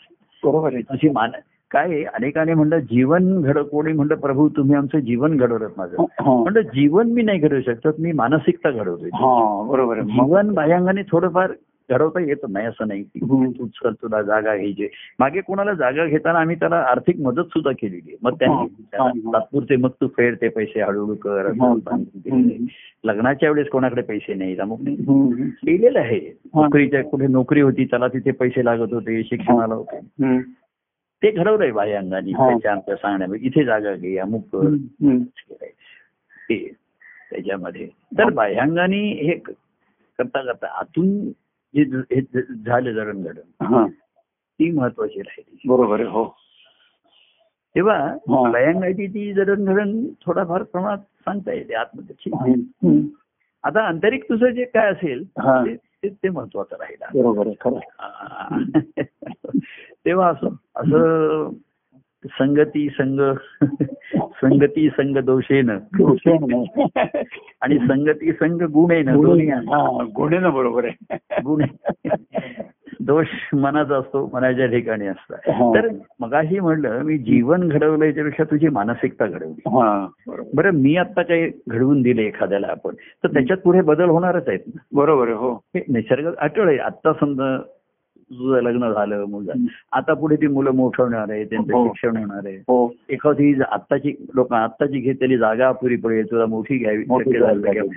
बरोबर आहे. तुझी मान काय अनेकाने म्हणलं जीवन घड कोणी म्हणलं प्रभू तुम्ही आमचं जीवन घडवलं माझं. हा. म्हणलं जीवन मी नाही घडवू शकत मी मानसिकता घडवतोय. हा बरोबर जीवन बाह्यांगाने थोडंफार घडवता येत नाही असं नाही की चल तुला जागा घ्यायची मागे कोणाला जागा घेताना आम्ही त्याला आर्थिक मदत सुद्धा केलेली आहे मग हा. त्यांनी हा. तात्पुरते मग तू फेड ते पैसे हळूहळू कर हा. दिलेले. लग्नाच्या वेळेस कोणाकडे पैसे नाही अमुक नाही. केलेलं आहे हा. नोकरीच्या कुठे नोकरी होती त्याला तिथे पैसे लागत होते शिक्षणाला होते. ते घडवलंय बाह्यांगाने हा. त्याच्या आमच्या सांगण्यामध्ये इथे जागा घे अमुक कर. ते त्याच्यामध्ये तर बाह्यांगाने हे करता करता आतून जे हे झालं जडणघडण हा ती महत्वाची राहिली बरोबर आहे हो तेव्हा. लयांगाची ती जडणघडण थोडाफार प्रमाणात सांगता येते हम्म. आता आंतरिक तुझं जे काय असेल. ते- महत्वाचं राहिलं बरोबर. तेव्हा असं असं संगती संग संगती संग दोषेन. आणि संगती संग गुणेन. हा, गुन्हेनं बरोबर आहे. गुण. दोष मनाचा असतो मनाच्या ठिकाणी असतात. तर मगाशी म्हणलं मी जीवन घडवलं याच्यापेक्षा तुझी मानसिकता घडवली. हा बरं मी आता काही घडवून दिले एखाद्याला आपण तर त्याच्यात पुढे बदल होणारच आहेत बरोबर हो. हे निसर्ग अटळ आहे. आता समजा तुझं लग्न झालं मुलं आता पुढे ती मुलं मोठं होणार आहे त्यांचं हो. शिक्षण होणार आहे. हो. एखादी आत्ताची लोक आत्ताची घेतलेली जागा अपुरी पडेल तुला मोठी घ्यावी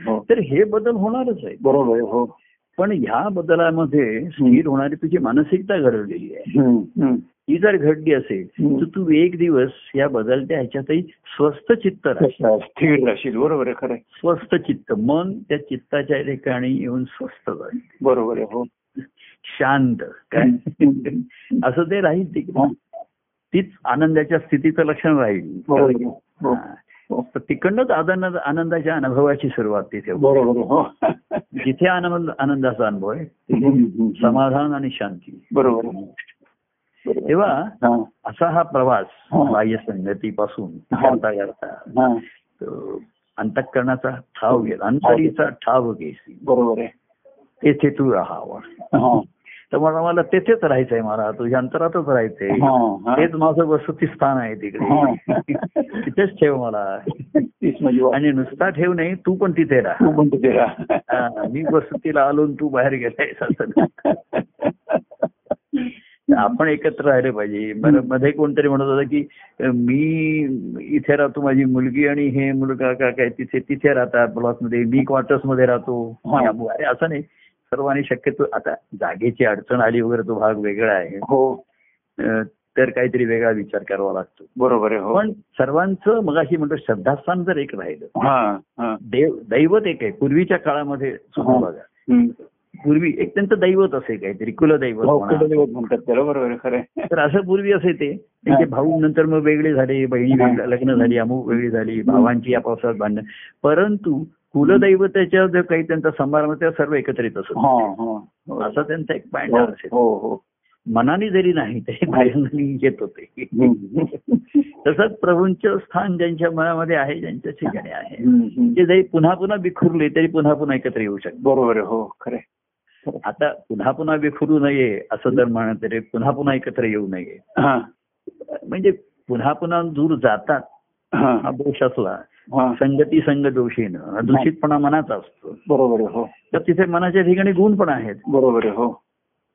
हो. तर हे बदल होणारच आहे. बरोबर आहे हो. पण ह्या बदलामध्ये स्थिर होणारी तुझी मानसिकता घडवलेली आहे. ती जर घडली असेल. तर तू एक दिवस या बदलत्या ह्याच्यातही स्वस्थ चित्त राहशील बरोबर आहे खरं आहे. स्वस्थ चित्त. मन त्या चित्ताच्या ठिकाणी येऊन स्वस्थ जाईल बरोबर आहे हो. शांत काय असं ते राहील हा. तिकडे तीच आनंदाच्या स्थितीचं लक्षण राहील. हो. हा. हो. तिकडनंच आनंद आनंदाच्या अनुभवाची सुरुवात तिथे हो जिथे आनंद आनंदाचा अनुभव आहे. समाधान आणि शांती बरोबर. तेव्हा हा असा हा प्रवास हा. बाह्य संगतीपासून हा. करता करता हा तो अंतःकरणाचा ठाव गेला अंतरीचा ठाव घेसी बरोबर आहे तेथे तू राहावं. हा. तर मला मला तेथेच राहायचंय मला तुझ्या अंतरातच राहायचंय. हा, हा. तेच माझं वसती स्थान आहे हा. तिकडे तिथेच ठेव मला. म्हणजे आणि नुसता ठेव नाही तू पण तिथे तू राहा पण तिथे राहा. हा, मी वसतीला आलो तू बाहेर गेलायस असं आपण एकत्र राहिले पाहिजे. बरं मध्ये कोणतरी म्हणत होतं की मी इथे राहतो माझी मुलगी आणि हे मुलगा का काय तिथे तिथे राहतात ब्लॉकमध्ये मी क्वार्टर्समध्ये राहतो. हा. अरे असं नाही. सर्वांनी शक्यतो आता जागेची अडचण आली वगैरे तो भाग वेगळा आहे. हो. तर काहीतरी वेगळा विचार करावा लागतो. बरोबर आहे हो. पण सर्वांचं मगाशी म्हणतो श्रद्धास्थान जर एक राहिलं. देव दैवत एक आहे. पूर्वीच्या काळामध्ये हा. बघा. पूर्वी एक त्यांचं दैवत असे काहीतरी कुलदैवत हो. कुलदैवत म्हणतात त्याला बरोबर आहे खरं. तर असं पूर्वी असे ते. त्यांचे भाऊ नंतर मग वेगळे झाले बहिणी लग्न झाली अमुक वेगळी झाली भावांची या पावसात भांडणं. परंतु कुलदैवताच्या जो काही त्यांचा समारंभ त्या सर्व एकत्रित असत. असा त्यांचा एक पॉईंट हो, असेल. हो हो. मनाने जरी नाही तरी बाह्यांनी येत होते. तसंच प्रभूंचं स्थान ज्यांच्या मनामध्ये आहे ज्यांच्या ठिकाणी आहे. ते जरी पुन्हा पुन्हा विखुरले तरी पुन्हा पुन्हा एकत्र येऊ शकतात. बरोबर हो खरं. आता पुन्हा पुन्हा विखुरू नये असं जर म्हणत तरी पुन्हा पुन्हा एकत्र येऊ नये. हा. म्हणजे पुन्हा पुन्हा दूर जातात हा दोष असला संगती संग दोषीनं दूषितपणा मनाचा असतो. बरोबर हो. तर तिथे मनाच्या ठिकाणी गुण पण आहेत. बरोबर हो.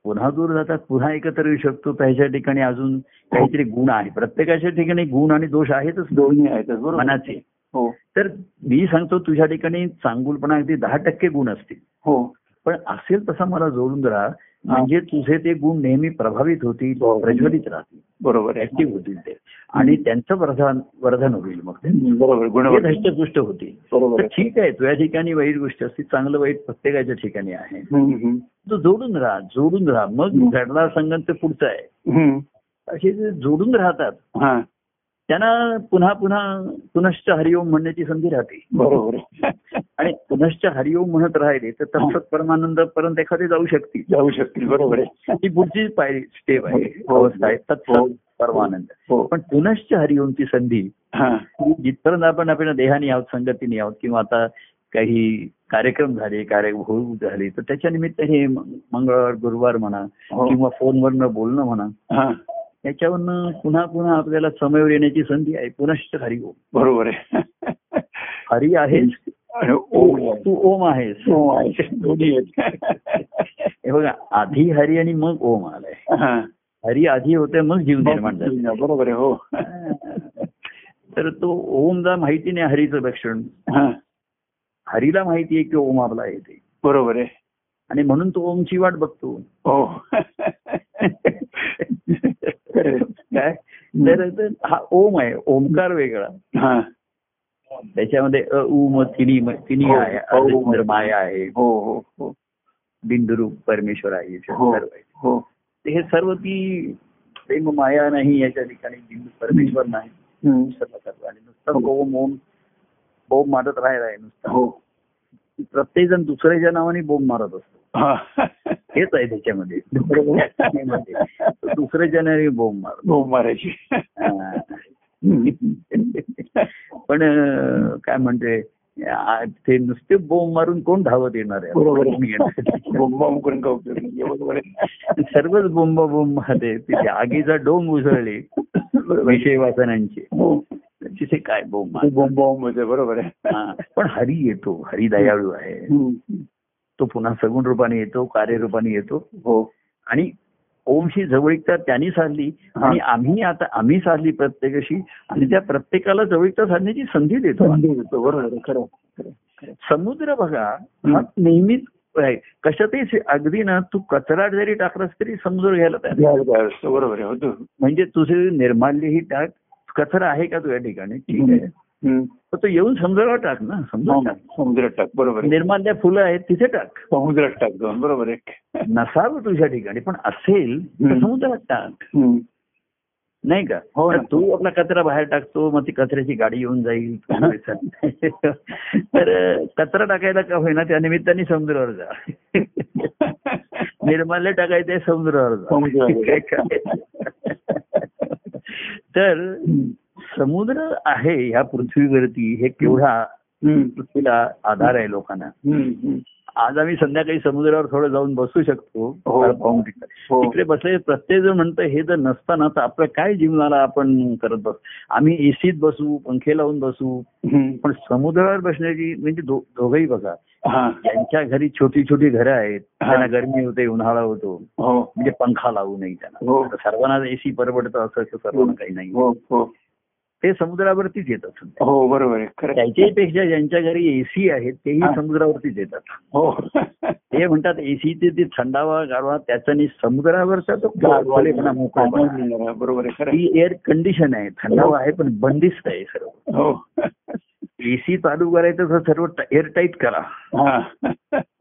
पुन्हा दूर जातात पुन्हा एकत्र येऊ शकतो त्याच्या ठिकाणी अजून काहीतरी गुण आहे. प्रत्येकाच्या ठिकाणी गुण आणि दोष आहेतच. दोन्ही आहेतच बरोबर. मनाचे. हो. तर मी सांगतो तुझ्या ठिकाणी चांगुलपणा अगदी दहा टक्के गुण असतील. हो. पण असेल तसा मला जोडून राहा म्हणजे तुझे ते गुण नेहमी प्रभावित होतील हो. प्रज्वलित राहतील. बरोबर ऍक्टिव्ह होतील ते. आणि त्यांचं वर्धन वर्धन होईल मग. बरोबर धष्टपुष्ट होतील. तर ठीक आहे तुझ्या ठिकाणी वाईट गोष्ट असते चांगलं वाईट प्रत्येकाच्या ठिकाणी आहे. तू जोडून राहा जोडून राहा. मग. घडला संगत ते पुढचं आहे. असे जे जोडून राहतात त्यांना पुन्हा पुन्हा पुनश्च हरिओम म्हणण्याची संधी राहते. बरोबर. आणि पुनश्च हरिओम म्हणत राहिले तर तत्सत परमानंद पर्यंत एखादे जाऊ शकतील. जाऊ शकतील बरोबर आहे. ही पुढची पायरी स्टेप आहे हो. अवस्था आहे. हो. तत्सत परमानंद. हो. पण पुनश्च हरिओमची संधी हा. जिथपर्यंत आपण आपल्या देहाने आहोत संगतीने आहोत किंवा आता काही कार्यक्रम झाले कार्य होऊ झाले तर त्याच्या निमित्ताने म- मंगळवार गुरुवार म्हणा हो. किंवा फोनवरनं बोलणं म्हणा हा याच्यावरनं पुन्हा पुन्हा आपल्याला समयवर येण्याची संधी आहे. पुनश्च हरी ओम. बरोबर आहे. हरी आहेस आणि ओम आहे. तू ओम आहेस. ओम आहे. दोन्ही हे बघा आधी हरी आणि मग ओम आलाय. हा. हरी आधी होते मग जीव निर्माण झाले. बरोबर आहे हो. तर तो ओमला माहिती नाही हरीचं लक्षण. हरीला माहिती आहे की ओम आपला येते बरोबर आहे. आणि म्हणून तो ओमची वाट बघतो. हो. काय? तर हा ओम आहे ओमकार वेगळा. हा. त्याच्यामध्ये अ उ म तिन्ही म- तिन्ही हो, आहे हो, अर्धचंद्र माया आहे. हो हो हो. बिंदुरूप परमेश्वर आहे हो. सर्व आहे. हो. हे सर्व ती प्रेम माया नाही याच्या ठिकाणी बिंदू परमेश्वर नाही. सर्व सर्व आणि नुसतं बोम ओम बोम मारत राहिला आहे नुसतं. हो. प्रत्येक जण दुसऱ्याच्या नावाने बोंब मारत असतो. हेच आहे त्याच्यामध्ये. तो दुसऱ्याच्या नावाने बोंब मारतो. हो मारायची. पण काय म्हणते ते नुसते बोंब मारून कोण धावत येणार आहे? बरोबर. सर्वच बोंब बोंब मारते. तिथे आगीचा डोंग उसळले. विषय वासनांचे हो. तिथे काय बोंब? बॉम्ब बॉम्ब होते बरोबर आहे. पण हरी येतो हरी दयाळू आहे. तो पुन्हा सगुण रूपाने येतो कार्यरूपाने येतो हो आणि ओमशी जवळीकता त्यांनी साधली. आणि आम्ही आता आम्ही साधली प्रत्येकाशी आणि त्या प्रत्येकाला जवळीकता साधण्याची संधी देतो बरोबर. समुद्र बघा हा नेहमीच कशातही अगदी ना तू कचरा जरी टाकलास तरी समुद्र घ्यायला बरोबर म्हणजे तुझे निर्माल्यही टाक कचरा आहे का तुझ्या ठिकाणी? ठीक आहे. तो येऊन समुद्रावर टाक ना. समुद्रात टाक. समुद्रात टाक. बरोबर निर्माल्य फुलं आहेत तिथे टाक. समुद्रात टाक जाऊन. बरोबर आहे. नसावं तुझ्या ठिकाणी पण असेल तर. समुद्रात टाक. नाही का? हो तू आपला कचरा बाहेर टाकतो मग ती कचऱ्याची गाडी येऊन जाईल. तर कचरा टाकायला का होईना त्या निमित्ताने समुद्रावर जा. निर्माल्य टाकायचं समुद्रावर जा? तर. समुद्र आहे ह्या पृथ्वीवरती हे केवढा. पृथ्वीला आधार आहे लोकांना. आज आम्ही संध्याकाळी समुद्रावर थोडं जाऊन बसू शकतो हो. पाहून तिकडे हो. तिकडे बसले प्रत्येक जण म्हणतं हे जर नसताना तर आपलं काय जीवनाला आपण करत बस आम्ही एसीत बसू पंखे लावून बसू. पण समुद्रावर बसण्याची म्हणजे दोघंही बघा हा. ज्यांच्या घरी छोटी छोटी घरं आहेत हा. त्यांना गरमी होते उन्हाळा होतो हो म्हणजे पंखा लावू नाही त्यांना हो. सर्वांना एसी परवडतं असं असं सर्वांना काही नाही हो हो ते समुद्रावरतीच येतात. हो बरोबर. त्याच्याही पेक्षा ज्यांच्या घरी एसी आहेत तेही. समुद्रावरतीच येतात. हो. ते म्हणतात एसीचे ते थंडावा गारवा त्याचा आणि समुद्रावरचा तो मोकळेपणा बरोबर. ही एअर कंडिशन आहे. थंडावा आहे पण बंदिस्त आहे सर्व. हो. एसी चालू करायचं सर्व एअर टाईट करा. हा.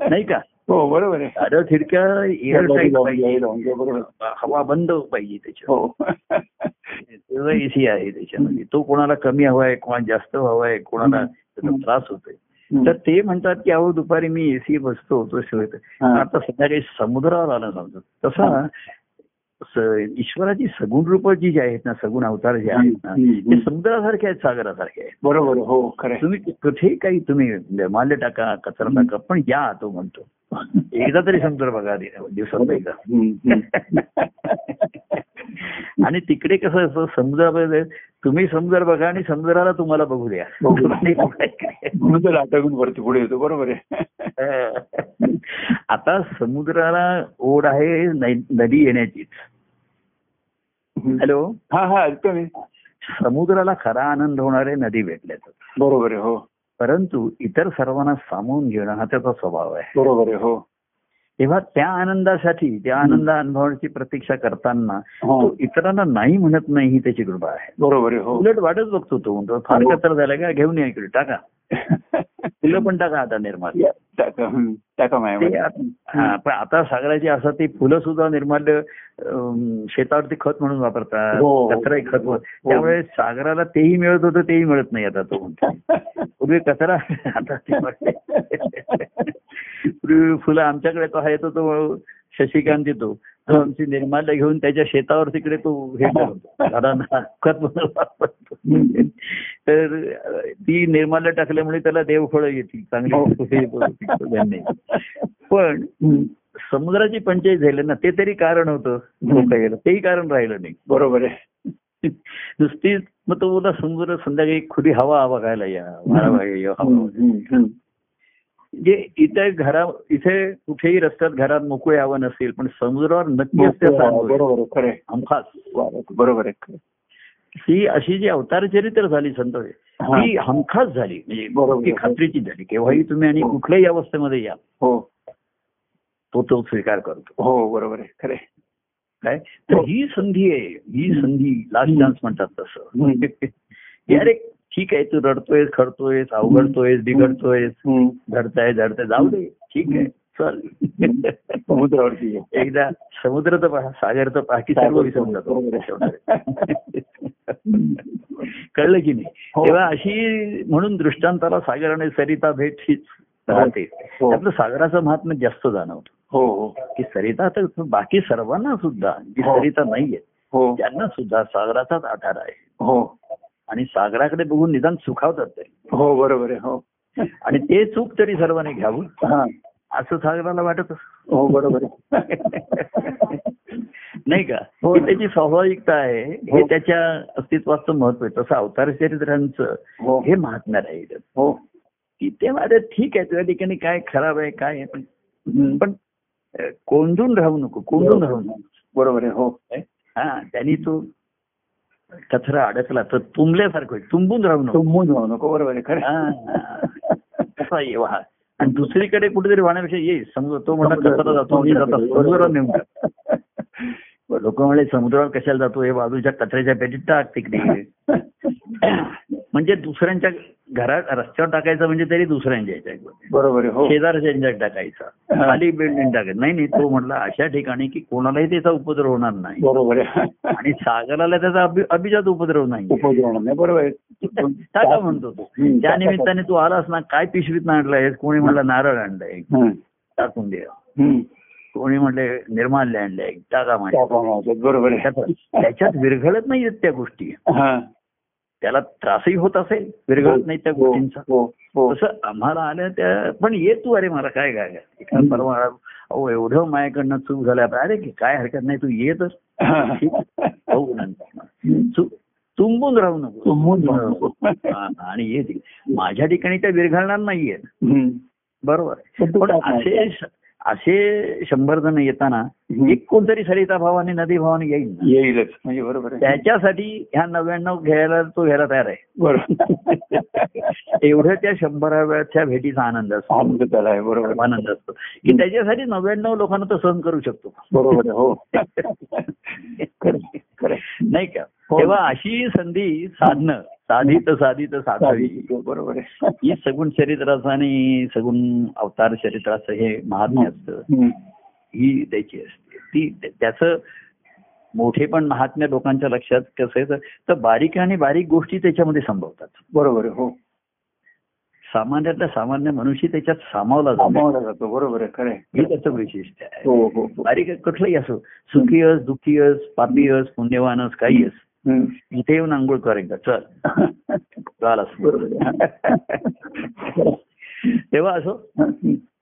नाही का? हो बरोबर आहे. सारं खिडक्या एअर टाईट पाहिजे बरोबर. आहे. हवा बंद पाहिजे त्याच्यात हो. तेव्हा एसी आहे त्याच्यामध्ये. तो कोणाला कमी हवाय कोणाला जास्त हवाय कोणाला त्याचा. त्रास होतोय. तर ते म्हणतात की अहो दुपारी मी एसी बसतो तो शिवाय हा. आता संध्याकाळी समुद्रावर आला समजत तसा ईश्वराची सगुण रूप जी जी आहेत ना सगुण अवतार जे आहेत ना. ते समुद्रासारखे आहेत सागरासारखे आहेत बरोबर. हो खरं. तुम्ही कुठेही काही तुम्ही माल्य टाका कचरा टाका पण या तो म्हणतो एकदा तरी समुद्र बघा दिवसात एकदा. आणि तिकडे कसं असतं समुद्रामध्ये तुम्ही समुद्र बघा आणि समुद्राला तुम्हाला बघू द्या. लाटागून वरती पुढे येतो बरोबर आहे. आता समुद्राला ओढ आहे नदी येण्याचीच हॅलो? हा हा समुद्राला खरा आनंद होणारे नदी भेटल्याच बरोबर आहे हो. परंतु इतर सर्वांना सामावून घेणं हा त्याचा स्वभाव आहे. बरोबर आहे हो. तेव्हा त्या आनंदासाठी त्या आनंद अनुभवाची प्रतीक्षा करताना हो. तो इतरांना नाही म्हणत नाही ही त्याची कृपा आहे बरोबर हो उलट वाटच बघतो तो म्हणतो फार हो. कचरा झाला का घेऊन या इकडे टाका फुलं पण टाका आता निर्माल या, टाका हम्म. टाका ते मायामध्ये आत- हा, पण आता सागराची असं ते फुलं सुद्धा निर्माल्य शेतावरती खत म्हणून वापरतात. कचराही खत त्यामुळे सागराला तेही मिळत होतं तेही मिळत नाही आता तो म्हणतो. पूर्वी कचरा आता. पूर्वी फुलं आमच्याकडे तो आहे तो तो शशिकांत देतो. तो आमची निर्माल्य घेऊन त्याच्या शेतावर तिकडे तो हे. करतो तर ती निर्माल्य टाकल्यामुळे त्याला देवफळं येतील. चांगली हे. पण. समुद्राची पंचायत झाली ना ते तरी कारण होतं. तेही कारण राहिलं नाही. बरोबर आहे. नुसतीच मग तो बोला समुद्र संध्याकाळी खुली हवा बघायला या. वारा बघायला या, हवा म्हणजे इथे घरा इथे कुठेही रस्त्यात घरात मोकळे हवं नसेल पण समुद्रावर नक्की. हमखास बरोबर आहे. ही अशी जी अवतार चरित्र झाली संत हा. हमखास झाली म्हणजे खात्रीची झाली केव्हाही तुम्ही आणि हो. कुठल्याही अवस्थेमध्ये या हो तो तो स्वीकार करतो हो बरोबर आहे खरं. काय तर हो. ही संधी आहे ही संधी लास्ट. चान्स म्हणतात तसं. यार एक ठीक आहे तू रडतोयस खडतोयस अवघडतोयस बिघडतोयस हम्म. धडताय धडताय जाऊ दे. ठीक आहे. चल. समुद्रावरती. एकदा समुद्र तर पहा सागर तर की सर्व विसरून जातो. कळलं की नाही? हो. तेव्हा अशी म्हणून दृष्टांताला सागर आणि सरिता भेट हीच राहते. हो. त्यातलं सागराचं महात्म्य जास्त जाणवतं. हो हो. की सरिता तर बाकी सर्वांना सुद्धा जी हो. सरिता नाहीये हो. त्यांना सुद्धा सागराचाच आधार आहे. हो. आणि सागराकडे बघून निदान सुखावतात ते. हो बरोबर आहे हो. आणि ते चूक तरी सर्वांनी घ्यावं. हा. असं सागराला वाटत. हो बरोबर नाही का? हो. त्याची स्वाभाविकता आहे. हे. हो. त्याच्या अस्तित्वाचं महत्त्व आहे. तसं अवतार चरित्रांचं हो. हे महात्म्य राहील हो. की ते माझं ठीक आहे. तुझ्या ठिकाणी काय खराब आहे काय आहे. पण कोंडून राहू नको. कोंडून राहू नको. बरोबर आहे हो. हा त्यांनी तो कचरा अडकला तर तुंबल्यासारखं होईल. तुंबून राहू नको. तुंबून जाऊ नको बरोबर आहे खरं हा. कसा ये वाहा. आणि दुसरीकडे कुठेतरी वाहण्यापेक्षा ये समुद्र तो म्हणा कचरा जातो मी जातो समुद्रात नेऊन. लोक म्हणले समुद्रावर कशाला जातो? हे बाजूच्या कचऱ्याच्या पेटीत टाक तिकडे. म्हणजे दुसऱ्यांच्या घरात रस्त्यावर टाकायचं म्हणजे तरी दुसऱ्यांच्या ह्याच्यात बरोबर हो. शेजारच्या ह्याच्यात टाकायचा. खाली बिल्डिंग टाकायचं. नाही नाही तो म्हटला अशा ठिकाणी की कोणालाही त्याचा उपद्रव होणार नाही. बरोबर आणि सागराला त्याचा अभि- अभिजात उपद्रव नाही उपद्रव नाही बरोबर टाका म्हणतो. तो. त्या निमित्ताने तू आलास ना काय पिशवीत आणलाय? कोणी म्हणलं नारळ आणलाय. टाकून दे. कोणी म्हणले निर्माल्य आणलंय? टाका म्हणजे बरोबर त्याच्यात विरघळत नाहीयेत त्या गोष्टी. त्याला त्रासही होत असेल विरघळत नाही त्या हो, गोष्टींचा हो, हो. तसं आम्हाला आल्या त्या पण ये तू अरे मला काय काय एका. परवा अहो एवढं माझ्याकडनं चूक झाल्या अरे की काय हरकत नाही तू ये तर हो नंतर तुंबून राहू नको तुंबून. हा, आणि ये. माझ्या ठिकाणी त्या विरघळणार नाहीये. बरोबर पण. असे असे शंभर जण येताना. एक कोणतरी सरिता भावाने नदी भावाने येईल. येईलच. म्हणजे बरोबर त्याच्यासाठी ह्या नव्याण्णव घ्यायला तो घ्यायला तयार आहे. बरोबर. एवढं त्या शंभराव्याच्या भेटीचा आनंद असतो. आनंद त्याला आहे बरोबर. आनंद असतो. की त्याच्यासाठी नव्याण्णव लोकांना तो सहन करू शकतो. बरोबर हो. नाही का? हो. तेव्हा अशी संधी साधणं साधित साधित साधावी. बरोबर आहे. ही सगुण चरित्राचं आणि सगुण अवतार चरित्राचं हे महात्म्य असतं. ही. त्याची असते. ती त्या- त्याचं मोठे पण महात्म्य लोकांच्या लक्षात कसं आहे तर- तर बारीक आणि बारीक गोष्टी त्याच्यामध्ये संभवतात. बरोबर हो. सामान्यातल्या सामान्य मनुष्य त्याच्यात सामावला जातो. सामावला जातो बरोबर आहे खरं. हे त्याचं वैशिष्ट्य आहे. हो हो हो. बारीक कुठलंही असो सुखी अस दुःखी अस पापी अस पुण्यवान अस काही अस. इथे येऊन आंघोळ करेन का चल. चालस बरोबर. आहे. तेव्हा असो.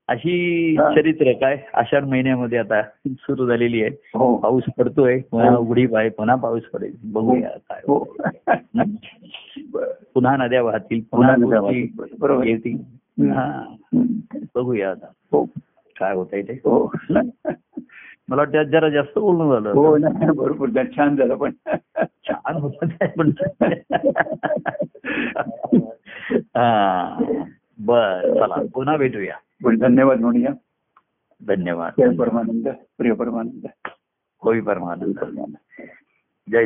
अशी. चरित्र काय? आषाढ महिन्यामध्ये आता सुरू झालेली आहे. हो. पाऊस पडतोय. पुन्हा हो. उघडीप आहे पुन्हा पाऊस पडेल. बघूया काय हो. हं? पुन्हा नद्या वाहतील पुन्हा. बरोबर. येतील. हं. बघूया आता. काय होतंय ते. हो. मला वाटतं जरा जास्त बोलणं झालं हो ना भरपूर जा- छान झालं पण. छान होत पण. हा बर चला पुन्हा भेटूया. पण धन्यवाद म्हणूया. धन्यवाद परमानंद प्रिय परमानंद. होई परमानंद. परमानंद.